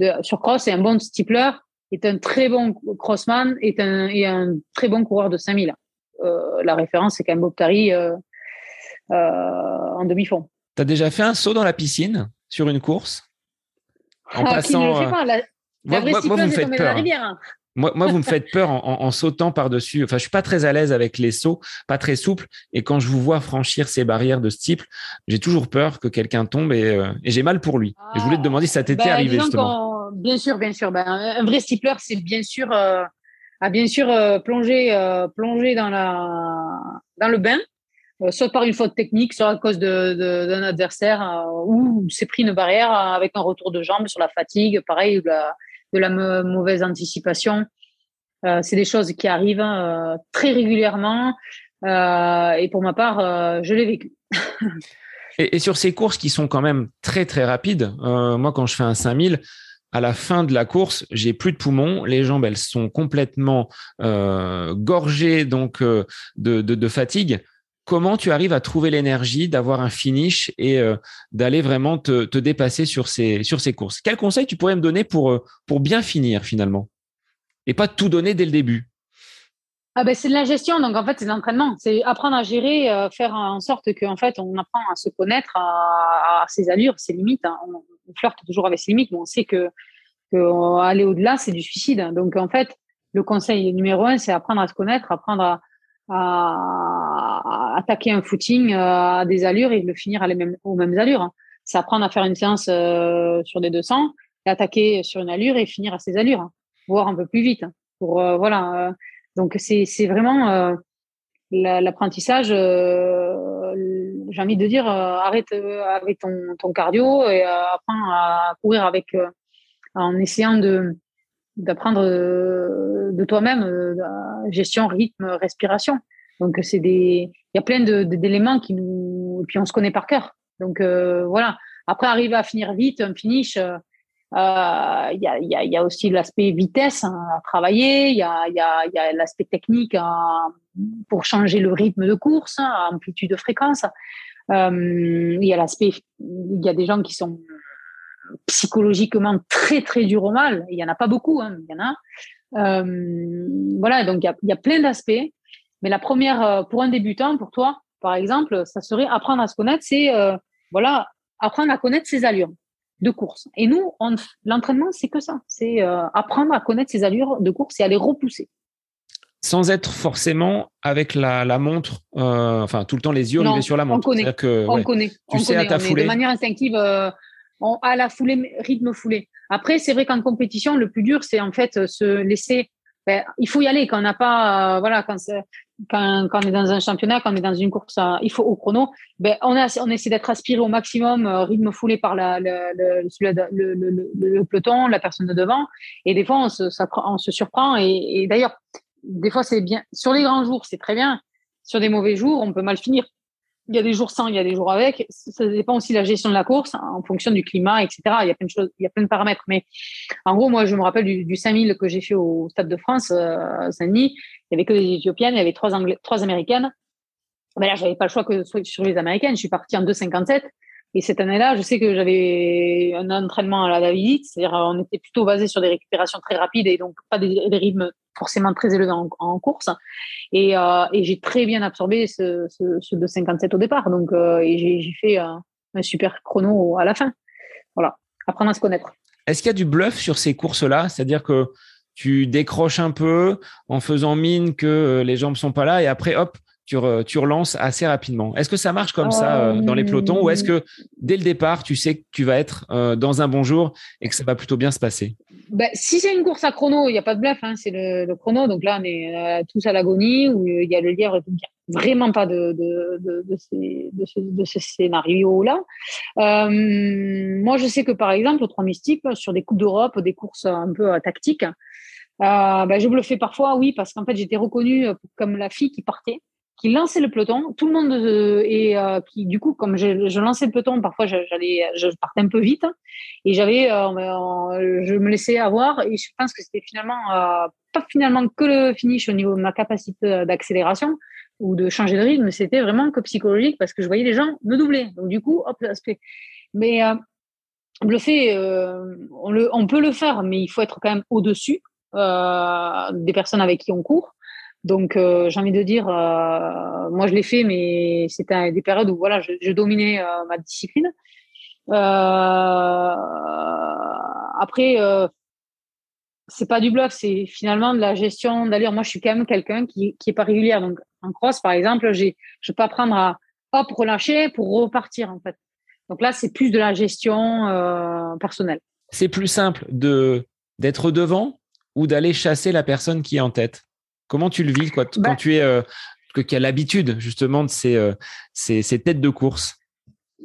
de sur cross et un bon steepler est un très bon crossman et un, et un très bon coureur de 5000. Euh, la référence, c'est quand même Bobtari euh, euh, en demi-fond.
Tu as déjà fait un saut dans la piscine sur une course
en ah, passant. Qui pas, la,
moi, moi, moi, vous me faites peur. Hein. Moi, moi, vous me faites peur en, en, en sautant par-dessus. Enfin, je suis pas très à l'aise avec les sauts, pas très souple. Et quand je vous vois franchir ces barrières de ce type, j'ai toujours peur que quelqu'un tombe et, euh, et j'ai mal pour lui. Ah, et je voulais te demander si ça t'était ben, arrivé justement.
Bien sûr, bien sûr. Ben, un vrai stipler, c'est bien sûr, euh, a bien sûr euh, plongé, euh, plongé dans la, dans le bain soit par une faute technique, soit à cause d'un adversaire euh, ou s'est pris une barrière avec un retour de jambe sur la fatigue, pareil, la, de la mauvaise anticipation. Euh, c'est des choses qui arrivent euh, très régulièrement euh, et pour ma part, je l'ai vécu. *laughs*
et, sur ces courses qui sont quand même très très rapides, moi quand je fais un 5000, à la fin de la course, j'ai plus de poumons, les jambes elles sont complètement gorgées donc de fatigue comment tu arrives à trouver l'énergie d'avoir un finish et euh, d'aller vraiment te, dépasser sur ces, courses? Quel conseil tu pourrais me donner pour, euh, pour bien finir finalement? Et pas tout donner dès le début?
Ah ben c'est de la gestion, donc en fait c'est l'entraînement, c'est apprendre à gérer, euh, faire en sorte qu'en fait on apprend à se connaître, à, ses allures, ses limites. Hein. On, on, flirte toujours avec ses limites, mais on sait que, que aller au-delà c'est du suicide. Donc en fait le conseil numéro un c'est apprendre à se connaître, apprendre à, à, attaquer un footing euh, à des allures et le finir à les mêmes, aux mêmes allures. Hein. C'est apprendre à faire une séance euh, sur des 200 et attaquer sur une allure et finir à ces allures, hein. voire un peu plus vite. Hein. Pour euh, voilà. donc c'est c'est vraiment l'apprentissage. j'ai envie de dire, arrête avec ton, ton cardio et apprends à courir avec, en essayant de d'apprendre de toi-même gestion, rythme, respiration. Donc c'est des, il y a plein d'éléments qui nous, puis on se connaît par cœur. Donc voilà. Après arriver à finir vite, un finish, euh, il y, a, y, y, a, aussi l'aspect vitesse hein, à travailler, il y a, y a, l'aspect technique hein, pour changer le rythme de course, hein, amplitude de fréquence. Euh, il y a l'aspect, il y a des gens qui sont psychologiquement très très durs au mal. Il y en a pas beaucoup, hein, il y en a. Euh, voilà, donc il y a, y a plein d'aspects. Mais la première, euh, pour un débutant, pour toi, par exemple, ça serait apprendre à se connaître, c'est euh, voilà, apprendre à connaître ses allures de course. Et nous, l'entraînement, c'est que ça. C'est euh, apprendre à connaître ses allures de course et à les repousser.
Sans être forcément avec la, montre, enfin tout le temps les yeux rivés sur la montre.
On connaît.
Que,
on connaît.
Tu sais à ta foulée.
De manière instinctive, euh, à la foulée, rythme foulée. Après, c'est vrai qu'en compétition, le plus dur, c'est en fait se laisser ben, il faut y aller quand on n'a pas, euh, voilà, quand, quand, quand, on est dans un championnat, quand on est dans une course, euh, il faut au chrono. Ben, on, a, on essaie d'être aspiré au maximum, euh, rythme foulé par la, le, le, le, le, peloton, la personne de devant. Et des fois, on se, ça, on se surprend. Et, et d'ailleurs, des fois, c'est bien. Sur les grands jours, c'est très bien. Sur des mauvais jours, on peut mal finir il y a des jours sans, il y a des jours avec. Ça dépend aussi de la gestion de la course hein, en fonction du climat, etc. Il y a plein de choses, il y a plein de paramètres. Mais en gros, moi, je me rappelle du, du 5000 que j'ai fait au Stade de France, euh, Saint-Denis. Il y avait que des Éthiopiennes, il y avait trois, Anglais, trois Américaines. Mais là, j'avais pas le choix que sur les Américaines. Je suis partie en 2,57. Et cette année-là, je sais que j'avais un entraînement à la visite, c'est-à-dire on était plutôt basé sur des récupérations très rapides et donc pas des, rythmes forcément très élevés en, course. Et, euh, et j'ai très bien absorbé ce, ce, ce 2,57 au départ. Donc, euh, j'ai fait un, un, super chrono à la fin. Voilà, apprendre à se connaître.
Est-ce qu'il y a du bluff sur ces courses-là? C'est-à-dire que tu décroches un peu en faisant mine que les jambes sont pas là et après, hop, tu, tu, relances assez rapidement. Est-ce que ça marche comme ça euh, dans les pelotons ou est-ce que dès le départ, tu sais que tu vas être euh, dans un bon jour et que ça va plutôt bien se passer?
Ben, Si c'est une course à chrono, il n'y a pas de bluff, hein, c'est le, chrono. Donc là, on est euh, tous à l'agonie où il y a le lièvre. Il n'y a vraiment pas de, de, de, de ces, de ce, de ce scénario-là. moi, je sais que par exemple, au Trois Mystiques, sur des Coupes d'Europe, des courses un peu tactiques, ben, je me le fais parfois, oui, parce qu'en fait, j'étais reconnue comme la fille qui partait qui lançait le peloton. Tout le monde euh, et euh, qui du coup, comme je, je, lançais le peloton, parfois j'allais, je partais un peu vite et j'avais, euh, je me laissais avoir et je pense que c'était finalement pas finalement que le finish au niveau de ma capacité d'accélération ou de changer de rythme, c'était vraiment que psychologique parce que je voyais les gens me doubler. Donc du coup, hop, l'aspect. Mais le fait, on, le, on peut le faire, mais il faut être quand même au-dessus des personnes avec qui on court. Donc, euh, j'ai envie de dire, euh, moi, je l'ai fait, mais c'était des périodes où voilà, je, dominais euh, ma discipline. après, c'est pas du bluff, c'est finalement de la gestion d'allure. Moi, je suis quand même quelqu'un qui, qui est pas régulière. Donc, en cross, par exemple, j'ai, je peux apprendre à hop relâcher pour repartir en fait. Donc là, c'est plus de la gestion personnelle.
C'est plus simple de d'être devant ou d'aller chasser la personne qui est en tête? Comment tu le vis quoi, quand bah tu es euh, qui a l'habitude justement de ces, euh, ces, ces, têtes de course?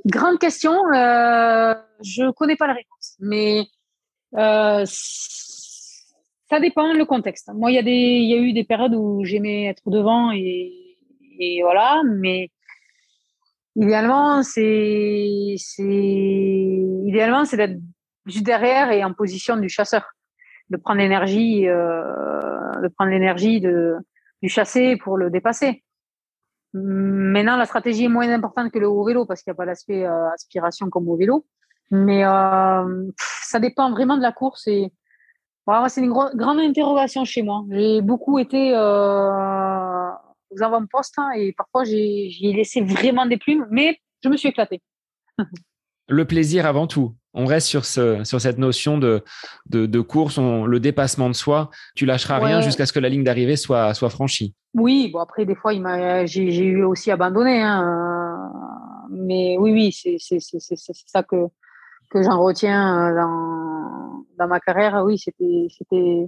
Grande question. Euh, je connais pas la réponse, mais ça dépend le contexte. Moi, il y a des, y a eu des périodes où j'aimais être devant et, et voilà, mais idéalement, c'est, c'est, idéalement, c'est d'être juste derrière et en position du chasseur de prendre l'énergie, euh, de prendre l'énergie de, du chasser pour le dépasser. Maintenant, la stratégie est moins importante que le haut vélo parce qu'il n'y a pas l'aspect euh, aspiration comme au vélo. Mais euh, ça dépend vraiment de la course et voilà, c'est une grande interrogation chez moi. J'ai beaucoup été aux avant-postes hein, et parfois j'ai laissé vraiment des plumes, mais je me suis éclatée.
le plaisir avant tout on reste sur, ce, sur cette notion de, de, course, le dépassement de soi. Tu lâcheras rien jusqu'à ce que la ligne d'arrivée soit, soit franchie.
Oui, bon après, des fois, j'ai eu aussi abandonné. Hein. Mais oui, oui, c'est ça que, que j'en retiens euh, dans, dans ma carrière. Oui, c'était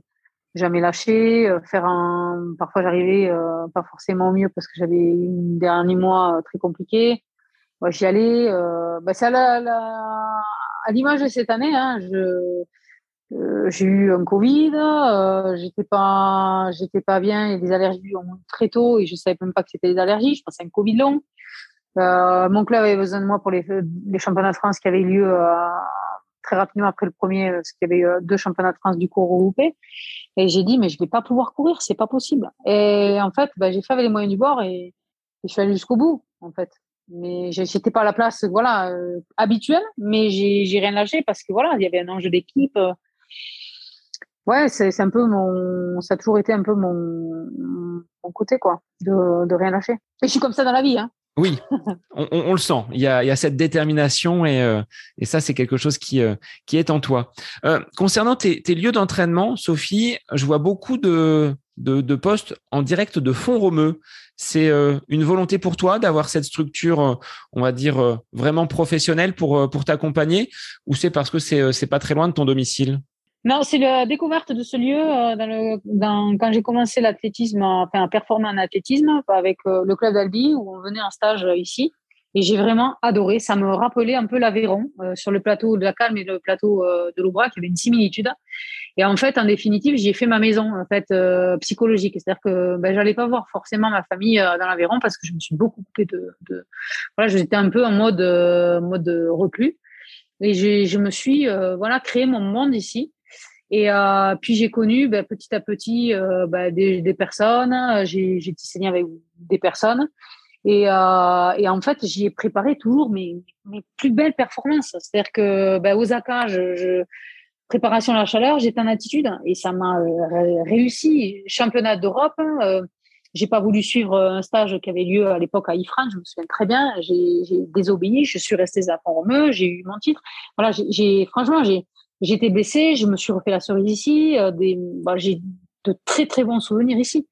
jamais lâcher. Euh, faire un, parfois, j'arrivais euh, pas forcément mieux parce que j'avais un dernier mois très compliqué j'y allais. Bah, c'est à l'image de cette année. Hein, je j'ai eu un Covid, j'étais pas, j'étais pas bien, et des allergies très tôt et je savais même pas que c'était des allergies. Je pensais à un Covid long. mon club avait besoin de moi pour les, championnats de France qui avaient lieu très rapidement après le premier, parce qu'il y avait eu deux championnats de France du cours regroupés. Et j'ai dit, mais je vais pas pouvoir courir, c'est pas possible. Et en fait, bah, j'ai fait avec les moyens du bord et, je suis allée jusqu'au bout, en fait. Mais j'étais pas à la place, voilà, euh, habituelle, mais j'ai rien lâché parce que voilà, il y avait un enjeu d'équipe. Euh. ouais, c'est un peu mon, ça a toujours été un peu mon, mon côté, quoi, de, de rien lâcher. Et je suis comme ça dans la vie, hein.
Oui, on, le sent. Il y, a, cette détermination et, euh, ça, c'est quelque chose qui, euh, est en toi. Concernant tes, lieux d'entraînement, Sophie, je vois beaucoup de, postes en direct de fond romeux. C'est une volonté pour toi d'avoir cette structure, on va dire, vraiment professionnelle pour, pour t'accompagner ou c'est parce que c'est, pas très loin de ton domicile?
Non, c'est la découverte de ce lieu euh, quand j'ai commencé l'athlétisme, enfin performer en athlétisme avec euh, le club d'Albi où on venait en stage euh, ici. Et j'ai vraiment adoré. Ça me rappelait un peu l'Aveyron sur le plateau de la Calme et le plateau de l'Aubrac. Il y avait une similitude. Et en fait, en définitive, j'y ai fait ma maison en fait psychologique. C'est-à-dire que ben, j'allais pas voir forcément ma famille dans l'Aveyron parce que je me suis beaucoup coupée de, de... voilà, j'étais un peu en mode mode reclus. Et je me suis voilà créé mon monde ici. Et euh, puis j'ai connu ben, petit à petit euh, ben, des, des, personnes, j'ai tissé avec des personnes. Et, euh, et en fait, j'y ai préparé toujours mes, mes plus belles performances. C'est-à-dire que ben, Osaka, je, je, préparation à la chaleur, j'étais en attitude et ça m'a euh, réussi. Championnat d'Europe, euh, j'ai pas voulu suivre un stage qui avait lieu à l'époque à Ifrane, je me souviens très bien. J'ai désobéi, je suis restée à Pont-Romeu, j'ai eu mon titre. Voilà, j'ai franchement, j'ai J'étais blessée, je me suis refait la cerise ici. Euh, des, bah, j'ai de très très bons souvenirs ici.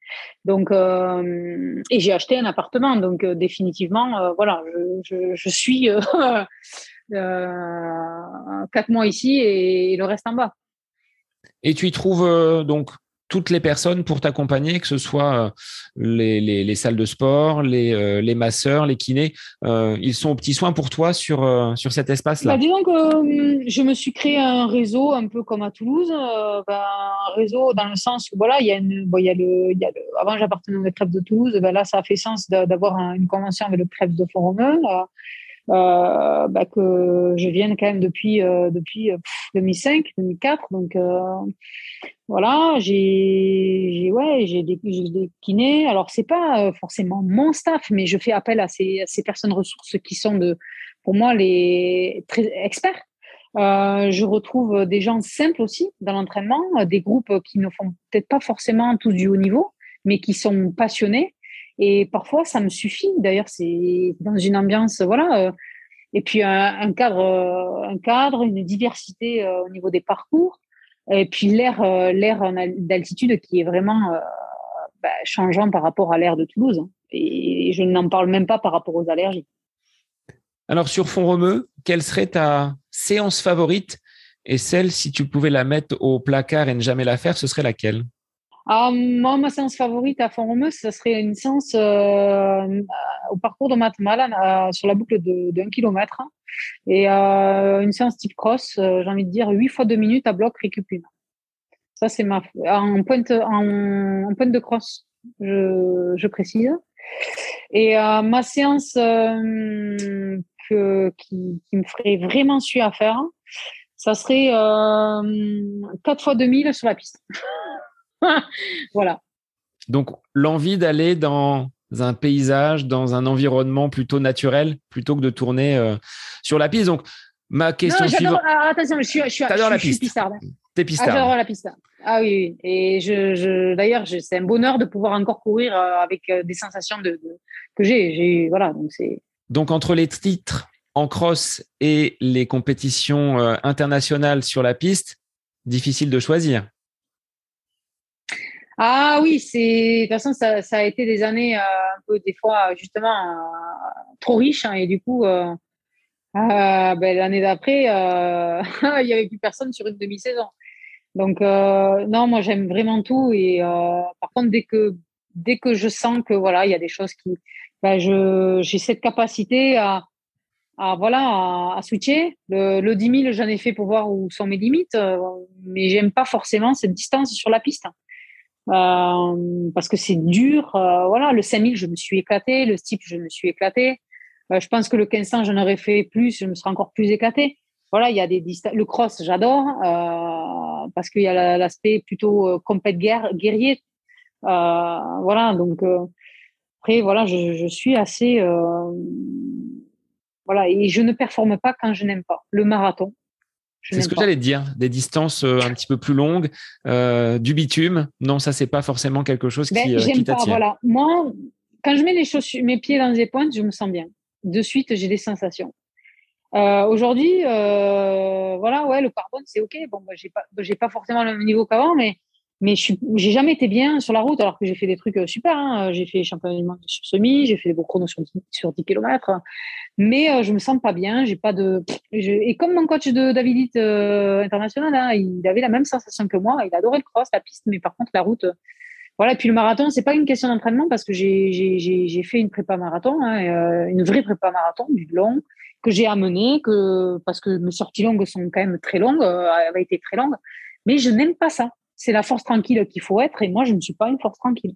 Donc euh, et j'ai acheté un appartement. Donc euh, définitivement, voilà, je, je, suis *laughs* quatre mois ici et, le reste en bas.
Et tu y trouves donc toutes les personnes pour t'accompagner, que ce soit euh, les, les, salles de sport, les, euh, masseurs, les kinés, euh, ils sont aux petits soins pour toi sur, sur cet espace-là
bah, Disons que je me suis créé un réseau un peu comme à Toulouse, bah, un réseau dans le sens où voilà, il y a, une, le, avant j'appartenais au crève de Toulouse, bah, là ça a fait sens d'avoir une convention avec le crève de Font-Romeu. Euh, bah, que je vienne quand même depuis euh, depuis 2005, 2004. Donc euh, voilà, j'ai ouais, j'ai des, des, kinés. Alors c'est pas forcément mon staff, mais je fais appel à ces, personnes ressources qui sont de pour moi les experts. Euh, je retrouve des gens simples aussi dans l'entraînement, des groupes qui ne font peut-être pas forcément tous du haut niveau, mais qui sont passionnés et parfois, ça me suffit. D'ailleurs, c'est dans une ambiance, voilà. Euh, et puis un, cadre, euh, un cadre, une diversité euh, au niveau des parcours. Et puis l'air, d'altitude qui est vraiment bah, changeant par rapport à l'air de Toulouse. Et je n'en parle même pas par rapport aux allergies.
Alors sur Font Romeu, quelle serait ta séance favorite? Et celle, si tu pouvais la mettre au placard et ne jamais la faire, ce serait laquelle?
Ah, moi, ma séance favorite à Font-Romeu, ce serait une séance euh, au parcours de Matmal sur la boucle 1 km. Et euh, une séance type cross, euh, j'ai envie de dire 8 fois 2 minutes à bloc récupune. Ça, c'est ma en pointe, en, en pointe de cross, je, je précise. Et euh, ma séance euh, que, qui, qui, me ferait vraiment suer à faire, ça serait 4 fois 2000 sur la piste. *laughs* *laughs* voilà.
Donc, l'envie d'aller dans un paysage, dans un environnement plutôt naturel, plutôt que de tourner euh, sur la piste. Donc, ma question suivante.
Ah, attention, je suis, je suis,
la piste.
pistarde.
T'es pistarde.
Ah, j'adore la piste. Ah oui, Et je, je d'ailleurs, c'est un bonheur de pouvoir encore courir euh, avec euh, des sensations de, que j'ai. J'ai voilà, donc c'est.
Donc entre les titres en cross et les compétitions internationales sur la piste, difficile de choisir.
Ah oui, c'est de toute façon ça, a été des années euh, un peu des fois justement euh, trop riches hein, et du coup euh, ben, l'année d'après *laughs* il y avait plus personne sur une demi-saison. Donc non, moi j'aime vraiment tout et par contre dès que dès que je sens que voilà il y a des choses qui ben, j'ai cette capacité à voilà à, switcher. Le, le 10 000, j'en ai fait pour voir où sont mes limites, mais j'aime pas forcément cette distance sur la piste. Euh, parce que c'est dur. Euh, voilà, le 5000, je me suis éclaté. Le steep, je me suis éclaté. Euh, je pense que le 1500, j'en aurais fait plus, je me serais encore plus éclaté. Voilà, il y a des le cross, j'adore euh, parce qu'il y a l'aspect plutôt euh, compète guerre, guerrier. voilà, donc après, voilà, je, je suis assez voilà, et je ne performe pas quand je n'aime pas. Le marathon,
c'est ce que j'allais dire, des distances euh, un petit peu plus longues, euh, du bitume. Non, ça c'est pas forcément quelque chose qui, ben, t'attire.
Voilà, moi, quand je mets les chaussures, mes pieds dans les pointes, je me sens bien. De suite, j'ai des sensations. Aujourd'hui, voilà, ouais, le carbone c'est ok. Bon, moi, j'ai pas, j'ai pas forcément le même niveau qu'avant, mais mais je j'ai jamais été bien sur la route alors que j'ai fait des trucs euh, super. Hein. J'ai fait championnat du monde sur semi, j'ai fait des beaux chronos sur, sur 10 km, mais euh, je me sens pas bien. J'ai pas de et comme mon coach de David euh, international, hein, il avait la même sensation que moi. Il adorait le cross, la piste, mais par contre la route. Euh, voilà. Et puis le marathon, c'est pas une question d'entraînement parce que j'ai fait une prépa marathon, hein, une vraie prépa marathon du long que j'ai amené que parce que mes sorties longues sont quand même très longues, avaient été très longues, mais je n'aime pas ça c'est la force tranquille qu'il faut être et moi, je ne suis pas une force tranquille.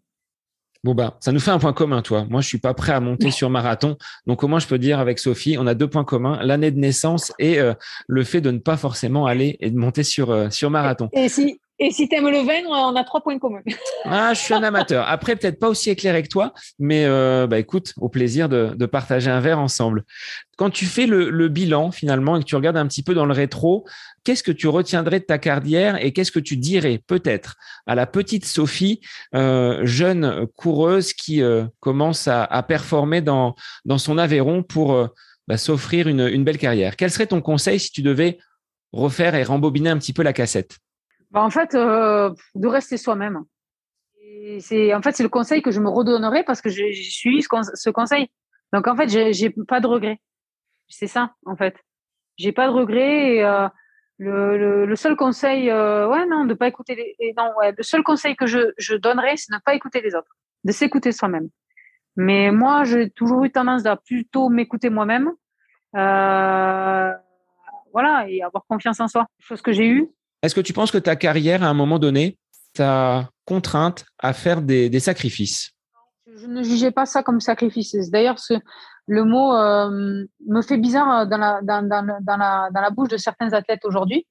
Bon bah, ça nous fait un point commun, toi. Moi, je suis pas prêt à monter *laughs* sur marathon. Donc, au moins, je peux dire avec Sophie, on a deux points communs l'année de naissance et euh, le fait de ne pas forcément aller et de monter sur euh, sur marathon.
Et si et si aimes le vin, on a trois points communs.
ah, je suis un amateur. Après, peut-être pas aussi éclairé que toi, mais euh, bah écoute, au plaisir de, partager un verre ensemble. Quand tu fais le, bilan finalement et que tu regardes un petit peu dans le rétro, qu'est-ce que tu retiendrais de ta carrière et qu'est-ce que tu dirais peut-être à la petite Sophie, euh, jeune coureuse qui euh, commence à, à, performer dans, dans son Aveyron pour euh, bah, s'offrir une, une belle carrière? Quel serait ton conseil si tu devais refaire et rembobiner un petit peu la cassette?
Bah, en fait, euh, de rester soi-même. C'est en fait c'est le conseil que je me redonnerai parce que j'ai suivi ce, conseil. Donc en fait, j'ai pas de regrets. C'est ça en fait. J'ai pas de regrets. Euh, le, le, seul conseil, euh, ouais non, de pas écouter les, non ouais, le seul conseil que je, je donnerais, c'est de ne pas écouter les autres, de s'écouter soi-même. Mais moi, j'ai toujours eu tendance à plutôt m'écouter moi-même, euh, voilà, et avoir confiance en soi. Chose que j'ai eue,
est-ce que tu penses que ta carrière, à un moment donné, t'a contrainte à faire des, sacrifices?
Je ne jugeais pas ça comme sacrifice. D'ailleurs, le mot euh, me fait bizarre dans la, bouche de certains athlètes aujourd'hui,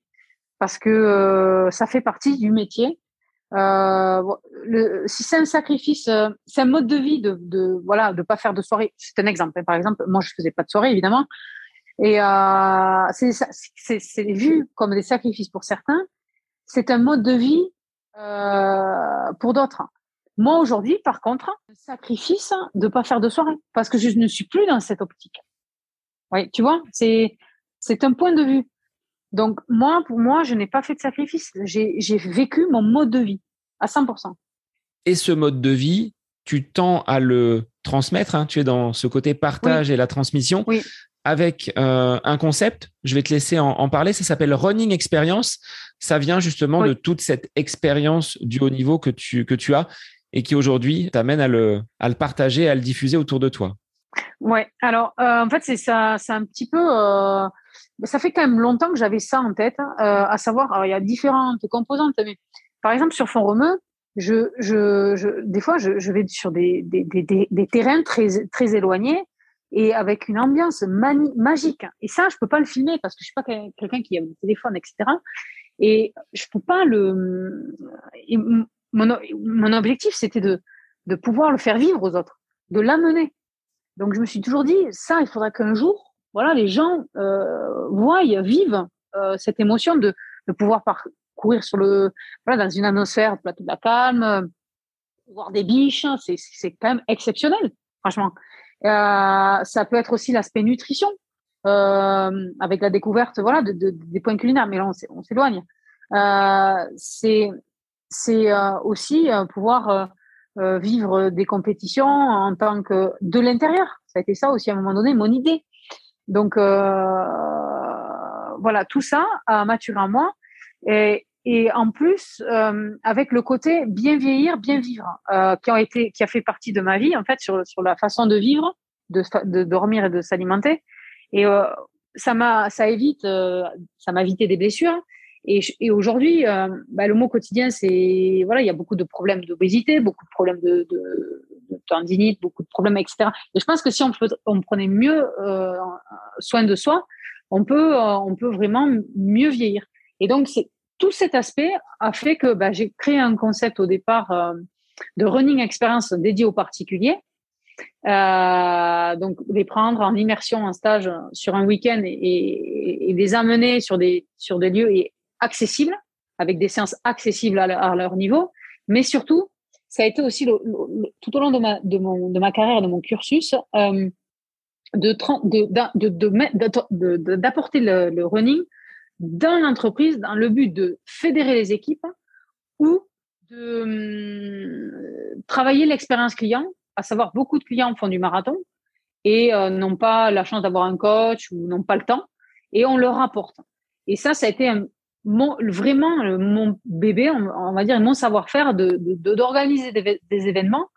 parce que euh, ça fait partie du métier. Euh, si c'est un sacrifice, c'est un mode de vie de, de voilà de pas faire de soirée. C'est un exemple. Par exemple, moi je faisais pas de soirée évidemment, et euh, c'est vu comme des sacrifices pour certains. C'est un mode de vie euh, pour d'autres. Moi, aujourd'hui, par contre, un sacrifice de pas faire de soirée parce que je ne suis plus dans cette optique. Oui, tu vois, c'est c'est un point de vue. Donc, moi, pour moi, je n'ai pas fait de sacrifice. J'ai vécu mon mode de vie à 100%.
Et ce mode de vie, tu tends à le transmettre. Hein, tu es dans ce côté partage et la transmission.
Oui
avec euh, un concept. Je vais te laisser en, parler. Ça s'appelle Running Experience. Ça vient justement de toute cette expérience du haut niveau que tu, que tu as et qui aujourd'hui t'amène à le, à le partager, à le diffuser autour de toi.
Ouais. Alors, euh, en fait, c'est ça, c'est un petit peu. Euh, ça fait quand même longtemps que j'avais ça en tête, hein, à savoir. Alors, il y a différentes composantes, mais par exemple sur fond romeux, je, je, je, des fois, je, je vais sur des, des, des, des terrains très, très éloignés et avec une ambiance magique. Et ça, je peux pas le filmer parce que je suis pas quelqu'un qui a un téléphone, etc. Et je peux pas le. mon, objectif, c'était de, pouvoir le faire vivre aux autres, de l'amener. Donc, je me suis toujours dit, ça, il faudra qu'un jour, voilà, les gens euh, voient, vivent euh, cette émotion de, pouvoir courir sur le, voilà, dans une atmosphère, plateau de la calme, voir des biches, c'est quand même exceptionnel, franchement. Euh, ça peut être aussi l'aspect nutrition, euh, avec la découverte voilà, de, de, des points culinaires, mais là, on s'éloigne. Euh, c'est aussi pouvoir vivre des compétitions en tant que de l'intérieur. Ça a été ça aussi à un moment donné, mon idée. Donc voilà, tout ça a maturé en moi. Et en plus euh, avec le côté bien vieillir, bien vivre, euh, qui a été, qui a fait partie de ma vie en fait sur sur la façon de vivre, de, de dormir et de s'alimenter. Et ça m'a, ça évite, ça m'a évité des blessures. Et, et aujourd'hui, bah, le mot quotidien, c'est voilà, il y a beaucoup de problèmes d'obésité, beaucoup de problèmes de, de, de, tendinite, beaucoup de problèmes, etc. Et je pense que si on, on prenait mieux soin de soi, on peut, on peut vraiment mieux vieillir. Et donc, c'est tout cet aspect a fait que bah, j'ai créé un concept au départ euh, de running experience dédié aux particuliers. Euh, donc les prendre en immersion, en stage sur un week-end et, les amener sur des sur des lieux accessibles, avec des séances accessibles à, leur niveau, mais surtout ça a été aussi tout au long de ma de mon de ma carrière, de mon cursus. Euh, de d'apporter le, le running dans l'entreprise dans le but de fédérer les équipes ou de hum, travailler l'expérience client, à savoir beaucoup de clients font du marathon et euh, n'ont pas la chance d'avoir un coach ou n'ont pas le temps et on leur apporte. Et ça, ça a été vraiment mon bébé, on, va dire, mon savoir-faire de, d'organiser des, événements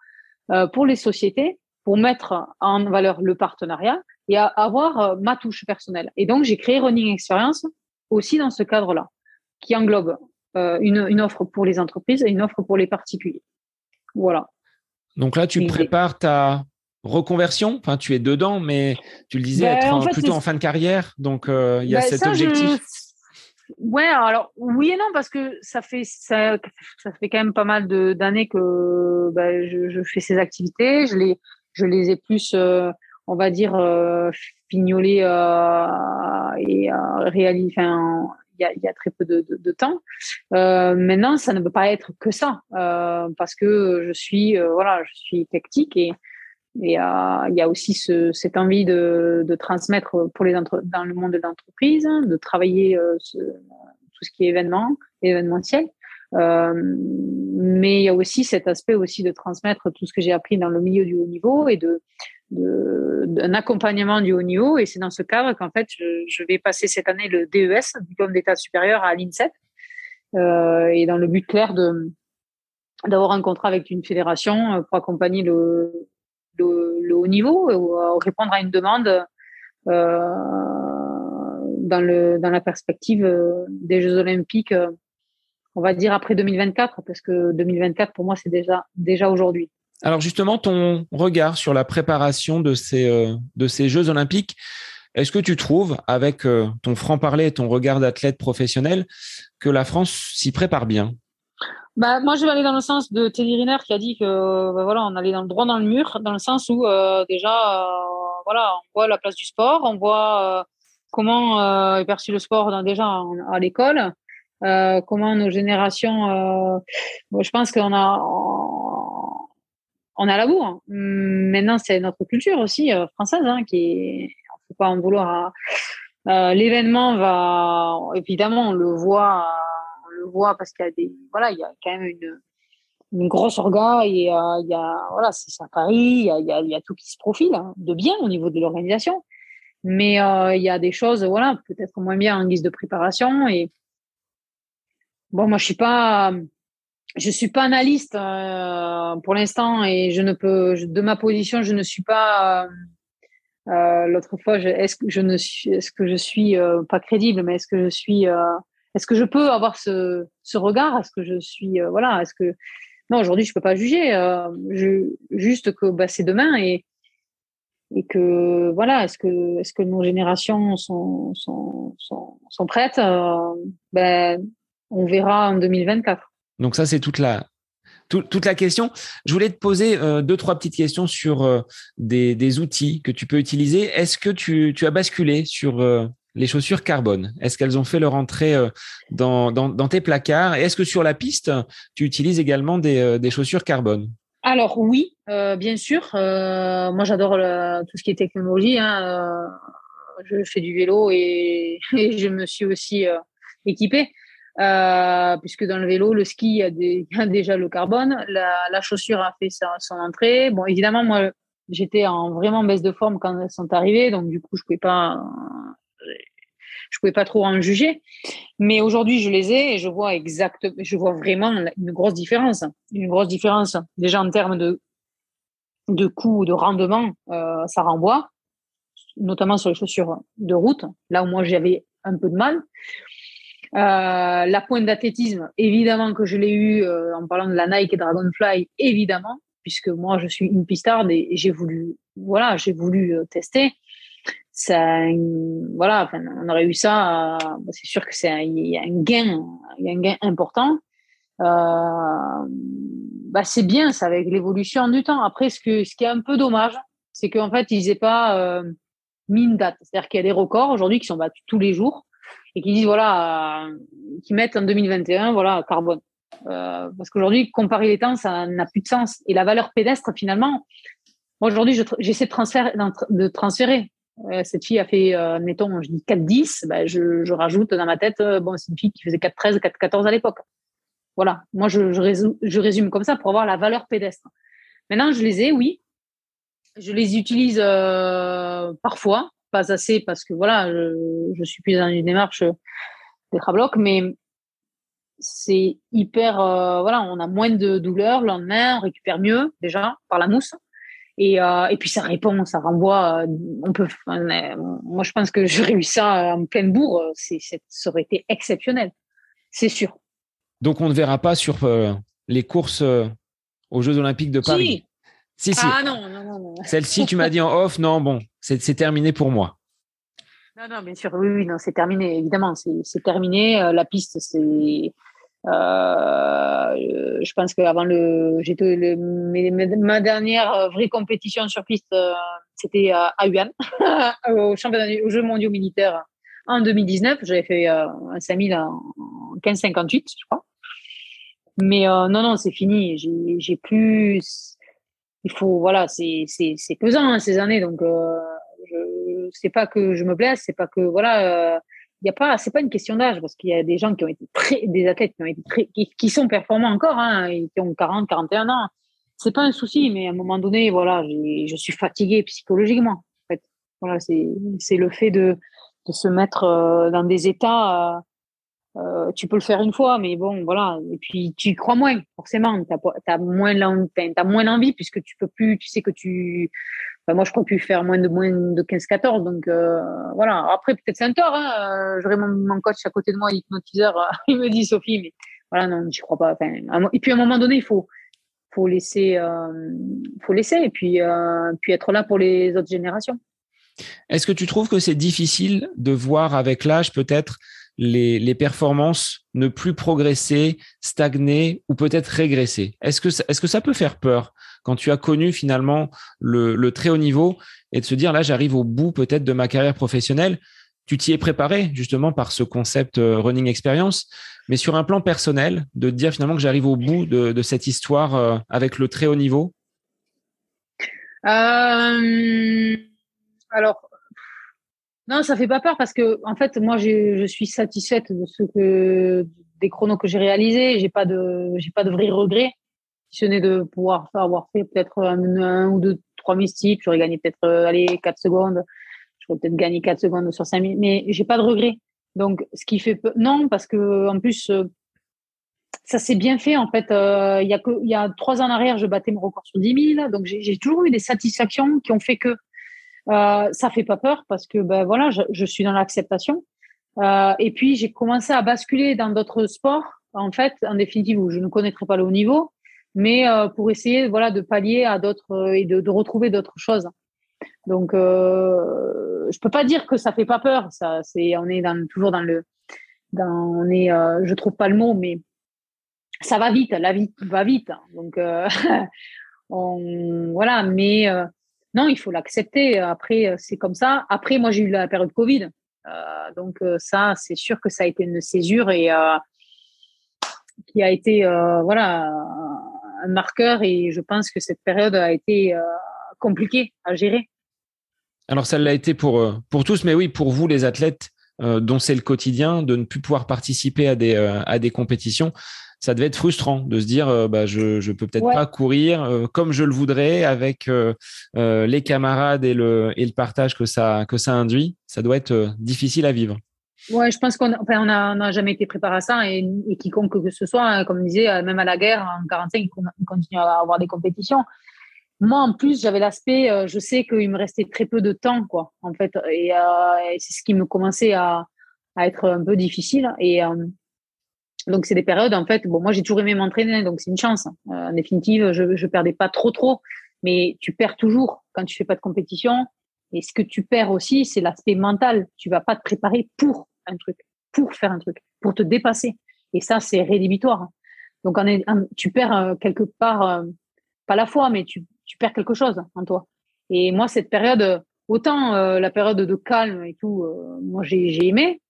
euh, pour les sociétés pour mettre en valeur le partenariat et avoir euh, ma touche personnelle. Et donc, j'ai créé Running Experience aussi dans ce cadre-là, qui englobe euh, une, offre pour les entreprises et une offre pour les particuliers. Voilà.
Donc là, tu prépares ta reconversion. Enfin, tu es dedans, mais tu le disais, ben, être plutôt en fin de carrière. Donc, euh, il y a ben, cet objectif.
Ouais, alors oui et non parce que ça fait ça, ça fait quand même pas mal d'années que ben, je, fais ces activités. Je les je les ai plus, euh, on va dire, Pignoler euh, et euh, réaliser. Enfin, il y a, y a, très peu de, de, temps. Euh, maintenant, ça ne peut pas être que ça, euh, parce que je suis, euh, voilà, je suis tactique et et il y a aussi ce, cette envie de, de transmettre pour les entre, dans le monde de l'entreprise, de travailler ce, tout ce qui est événement, événementiel. mais il y a aussi cet aspect aussi de transmettre tout ce que j'ai appris dans le milieu du haut niveau et de d'un accompagnement du haut niveau. Et c'est dans ce cadre qu'en fait, je, vais passer cette année le DES, diplôme d'état supérieur à l'INSEP, euh, et dans le but clair de d'avoir un contrat avec une fédération euh, pour accompagner le, le, haut niveau, ou euh, répondre à une demande euh, dans, le, dans la perspective euh, des Jeux Olympiques, on va dire après 2024, parce que 2024 pour moi c'est déjà déjà aujourd'hui.
Alors justement, ton regard sur la préparation de ces, euh, de ces Jeux olympiques, est-ce que tu trouves, avec euh, ton franc-parler et ton regard d'athlète professionnel, que la France s'y prépare bien?
Bah, moi, je vais aller dans le sens de Teddy Riner qui a dit que bah, voilà, on allait dans le droit dans le mur, dans le sens où euh, déjà, voilà, on voit la place du sport, on voit comment est perçu le sport dans, déjà à l'école, comment nos générations. je pense qu'on a a la bourre. Maintenant, c'est notre culture aussi euh, française hein, qui est. faut pas en vouloir. Euh, l'événement va évidemment on le voit, on le voit parce qu'il y a des voilà, il y a quand même une une grosse orga et il y a voilà, c'est ça Paris, il y a, il y a, tout qui se profile hein, de bien au niveau de l'organisation. Mais euh, il y a des choses voilà, peut-être moins bien en guise de préparation et bon, moi je suis pas je suis pas analyste euh, pour l'instant et je ne peux de ma position je ne suis pas euh, euh l'autre fois est-ce que je ne suis est-ce que je suis euh, pas crédible mais est-ce que je suis euh, est-ce que je peux avoir ce, ce regard? Est-ce que je suis voilà est-ce que non aujourd'hui je peux pas juger je, juste que bah, c'est demain et et que voilà est-ce que est-ce que nos générations sont sont sont, sont prêtes ben on verra en 2024
donc ça, c'est toute la, la question. Je voulais te poser euh, deux, trois petites questions sur euh, des, outils que tu peux utiliser. Est-ce que tu, as basculé sur euh, les chaussures carbone? Est-ce qu'elles ont fait leur entrée dans, tes placards? Et est-ce que sur la piste, tu utilises également des, des chaussures carbone?
Alors oui, bien sûr. moi, j'adore tout ce qui est technologie. Hein. je fais du vélo et, *laughs* et je me suis aussi équipée. Euh, puisque dans le vélo, le ski, a, des, *laughs* a déjà le carbone. La, la, chaussure a fait sa, son entrée. Bon, évidemment, moi, j'étais en vraiment baisse de forme quand elles sont arrivées, donc du coup, je pouvais pas, je pouvais pas trop en juger. Mais aujourd'hui, je les ai et je vois exactement, je vois vraiment une grosse différence, une grosse différence déjà en termes de de coût, de rendement, euh, ça renvoie. notamment sur les chaussures de route, là où moi j'avais un peu de mal. Euh, la pointe d'athlétisme, évidemment que je l'ai eu euh, en parlant de la Nike et Dragonfly, évidemment, puisque moi je suis une pistarde et, j'ai voulu, voilà, j'ai voulu euh, tester. Ça, voilà, enfin, on aurait eu ça. Bah, c'est sûr que c'est y a un gain, y a un gain important. bah c'est bien ça avec l'évolution du temps. Après, ce que ce qui est un peu dommage, c'est qu'en fait ils n'aient pas mis une date. C'est-à-dire qu'il y a des records aujourd'hui qui sont battus tous les jours et qui disent voilà, euh, qui mettent en 2021 voilà carbone. Euh, parce qu'aujourd'hui, comparer les temps, ça n'a plus de sens. Et la valeur pédestre, finalement, moi aujourd'hui, j'essaie de, transférer. Euh, cette fille a fait, mettons, je dis 4-10, ben je, rajoute dans ma tête, bon, c'est une fille qui faisait 4-13, 4-14 à l'époque. Voilà, moi je, résume, comme ça pour avoir la valeur pédestre. Maintenant, je les ai, oui. Je les utilise parfois, pas assez parce que voilà, je, suis plus dans une démarche bloc mais c'est hyper, euh, voilà, on a moins de douleur le lendemain, on récupère mieux déjà par la mousse. Et, euh, et puis ça répond, ça renvoie. Euh, on peut, moi je pense que j'aurais eu ça en pleine bourre, c'est, ça aurait été exceptionnel, c'est sûr.
Donc on ne verra pas sur les courses aux Jeux Olympiques de Paris.
Si, si. Ah non, non, non.
Celle-ci, tu m'as dit en off, non, bon, c'est terminé pour moi.
Non, non, bien sûr, oui, oui non, c'est terminé, évidemment, c'est terminé. Euh, la piste, c'est. Euh, je pense qu'avant le, j'étais ma dernière vraie compétition sur piste, euh, c'était à, à Yuan, *laughs* au championnat, aux Jeux mondiaux militaires en 2019. J'avais fait un 5000 en 15,58, je crois. Mais non, non, c'est fini. J'ai plus il faut voilà c'est c'est c'est pesant hein, ces années donc euh, je c'est pas que je me blesse c'est pas que voilà il euh, a pas c'est pas une question d'âge parce qu'il y a des gens qui ont été très des athlètes qui ont été très qui, sont performants encore hein, et qui ont 40 41 ans. C'est pas un souci mais à un moment donné voilà je suis fatiguée psychologiquement en fait. Voilà c'est le fait de de se mettre euh, dans des états euh, tu peux le faire une fois, mais bon, voilà. Et puis, tu y crois moins, forcément. Tu as, moins, as moins envie puisque tu peux plus, tu sais que tu. moi, je peux plus faire moins de, moins de 15-14. Donc, euh, voilà. Après, peut-être c'est un tort. Hein. Euh, j'aurais mon, coach à côté de moi, hypnotiseur. *laughs* il me dit, Sophie, mais voilà, non, je crois pas. Et puis, à un moment donné, il faut, faut laisser, faut laisser et puis, puis être là pour les autres générations.
Est-ce que tu trouves que c'est difficile de voir avec l'âge peut-être les, performances ne plus progresser, stagner ou peut-être régresser. Est-ce que, est que ça peut faire peur quand tu as connu finalement le, très haut niveau et de se dire là j'arrive au bout peut-être de ma carrière professionnelle? Tu t'y es préparé justement par ce concept euh, running experience, mais sur un plan personnel, de dire finalement que j'arrive au bout de, cette histoire euh, avec le très haut niveau?
Euh, Alors, non, ça fait pas peur parce que en fait, moi, je suis satisfaite de ce que des chronos que j'ai réalisés. J'ai pas de, j'ai pas de vrai regret. Si ce n'est de pouvoir avoir fait peut-être un, ou deux, trois mystiques, j'aurais gagné peut-être, euh, allez, quatre secondes. J'aurais peut-être gagné quatre secondes sur cinq minutes, mais j'ai pas de regret. Donc, ce qui fait non, parce que en plus, euh, ça s'est bien fait en fait. Euh, il y a que, il y a trois ans en arrière, je battais mon record sur 10 000, donc j'ai toujours eu des satisfactions qui ont fait que euh, ça fait pas peur parce que ben voilà, je, suis dans l'acceptation. Euh, et puis j'ai commencé à basculer dans d'autres sports, en fait, en définitive où je ne connaîtrais pas le haut niveau, mais euh, pour essayer voilà de pallier à d'autres euh, et de, retrouver d'autres choses. Donc je peux pas dire que ça fait pas peur. Ça, c'est on est toujours dans le, dans, on est, je trouve pas le mot, mais ça va vite, la vie va vite. Donc *laughs* on, voilà, mais non, il faut l'accepter. Après, euh, c'est comme ça. Après, moi, j'ai eu la période Covid. Euh, donc, euh, ça, c'est sûr que ça a été une césure et qui a été voilà, un marqueur. Et je pense que cette période a été compliquée à gérer.
Alors, ça l'a été pour, pour tous, mais oui, pour vous, les athlètes, dont c'est le quotidien, de ne plus pouvoir participer à des, à des compétitions ça devait être frustrant de se dire euh, bah, je je peux peut-être pas courir euh, comme je le voudrais avec euh, les camarades et le et le partage que ça que ça induit ça doit être difficile à vivre
Ouais, je pense qu'on n'a on jamais été préparé à ça et, quiconque que ce soit, hein, comme je disais, même à la guerre en 45, on continue à avoir des compétitions. moi, en plus, j'avais l'aspect, je sais qu'il me restait très peu de temps, quoi, en fait. Et, euh, c'est ce qui me commençait à, à, être un peu difficile. Et donc, c'est des périodes, en fait, bon, moi, j'ai toujours aimé m'entraîner, donc c'est une chance. en définitive, je ne perdais pas trop, trop. Mais tu perds toujours quand tu fais pas de compétition. Et ce que tu perds aussi, c'est l'aspect mental. Tu vas pas te préparer pour un truc, pour faire un truc, pour te dépasser. Et ça, c'est rédhibitoire. Donc, on est, tu perds quelque part, pas la foi, mais tu, tu perds quelque chose en toi. Et moi, cette période, autant euh, la période de calme et tout, euh, moi j'ai aimé.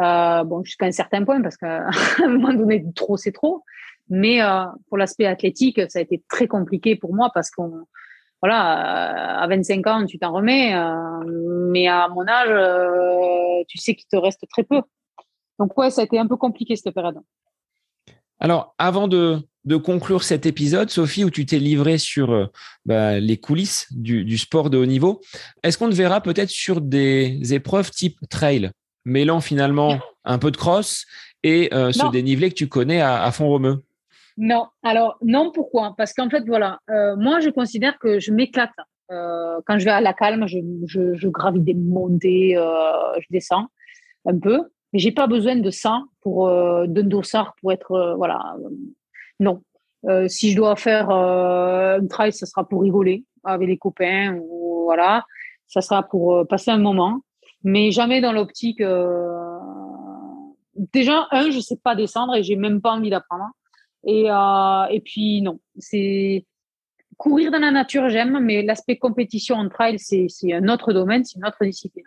Euh, bon, jusqu'à un certain point, parce qu'à *laughs* un moment donné, trop, c'est trop. Mais pour l'aspect athlétique, ça a été très compliqué pour moi parce qu'on, voilà, à 25 ans, tu t'en remets, mais à mon âge, tu sais qu'il te reste très peu. Donc ouais, ça a été un peu compliqué cette période.
Alors, avant de, conclure cet épisode, Sophie, où tu t'es livré sur euh, bah, les coulisses du, sport de haut niveau. Est-ce qu'on te verra peut-être sur des épreuves type trail, mêlant finalement un peu de cross et euh, ce dénivelé que tu connais à, fond romeux
Non, alors non, pourquoi? Parce qu'en fait, voilà, euh, moi je considère que je m'éclate. quand je vais à la calme, je, je, gravis des montées, je descends un peu, mais j'ai pas besoin de ça pour d'un dossard pour être voilà non. Euh, si je dois faire euh, un trail, ce sera pour rigoler avec les copains ou voilà, ça sera pour euh, passer un moment, mais jamais dans l'optique. Déjà, un, je sais pas descendre et j'ai même pas envie d'apprendre. Et et puis non, c'est courir dans la nature, j'aime, mais l'aspect compétition en trail, c'est un autre domaine, c'est une autre discipline.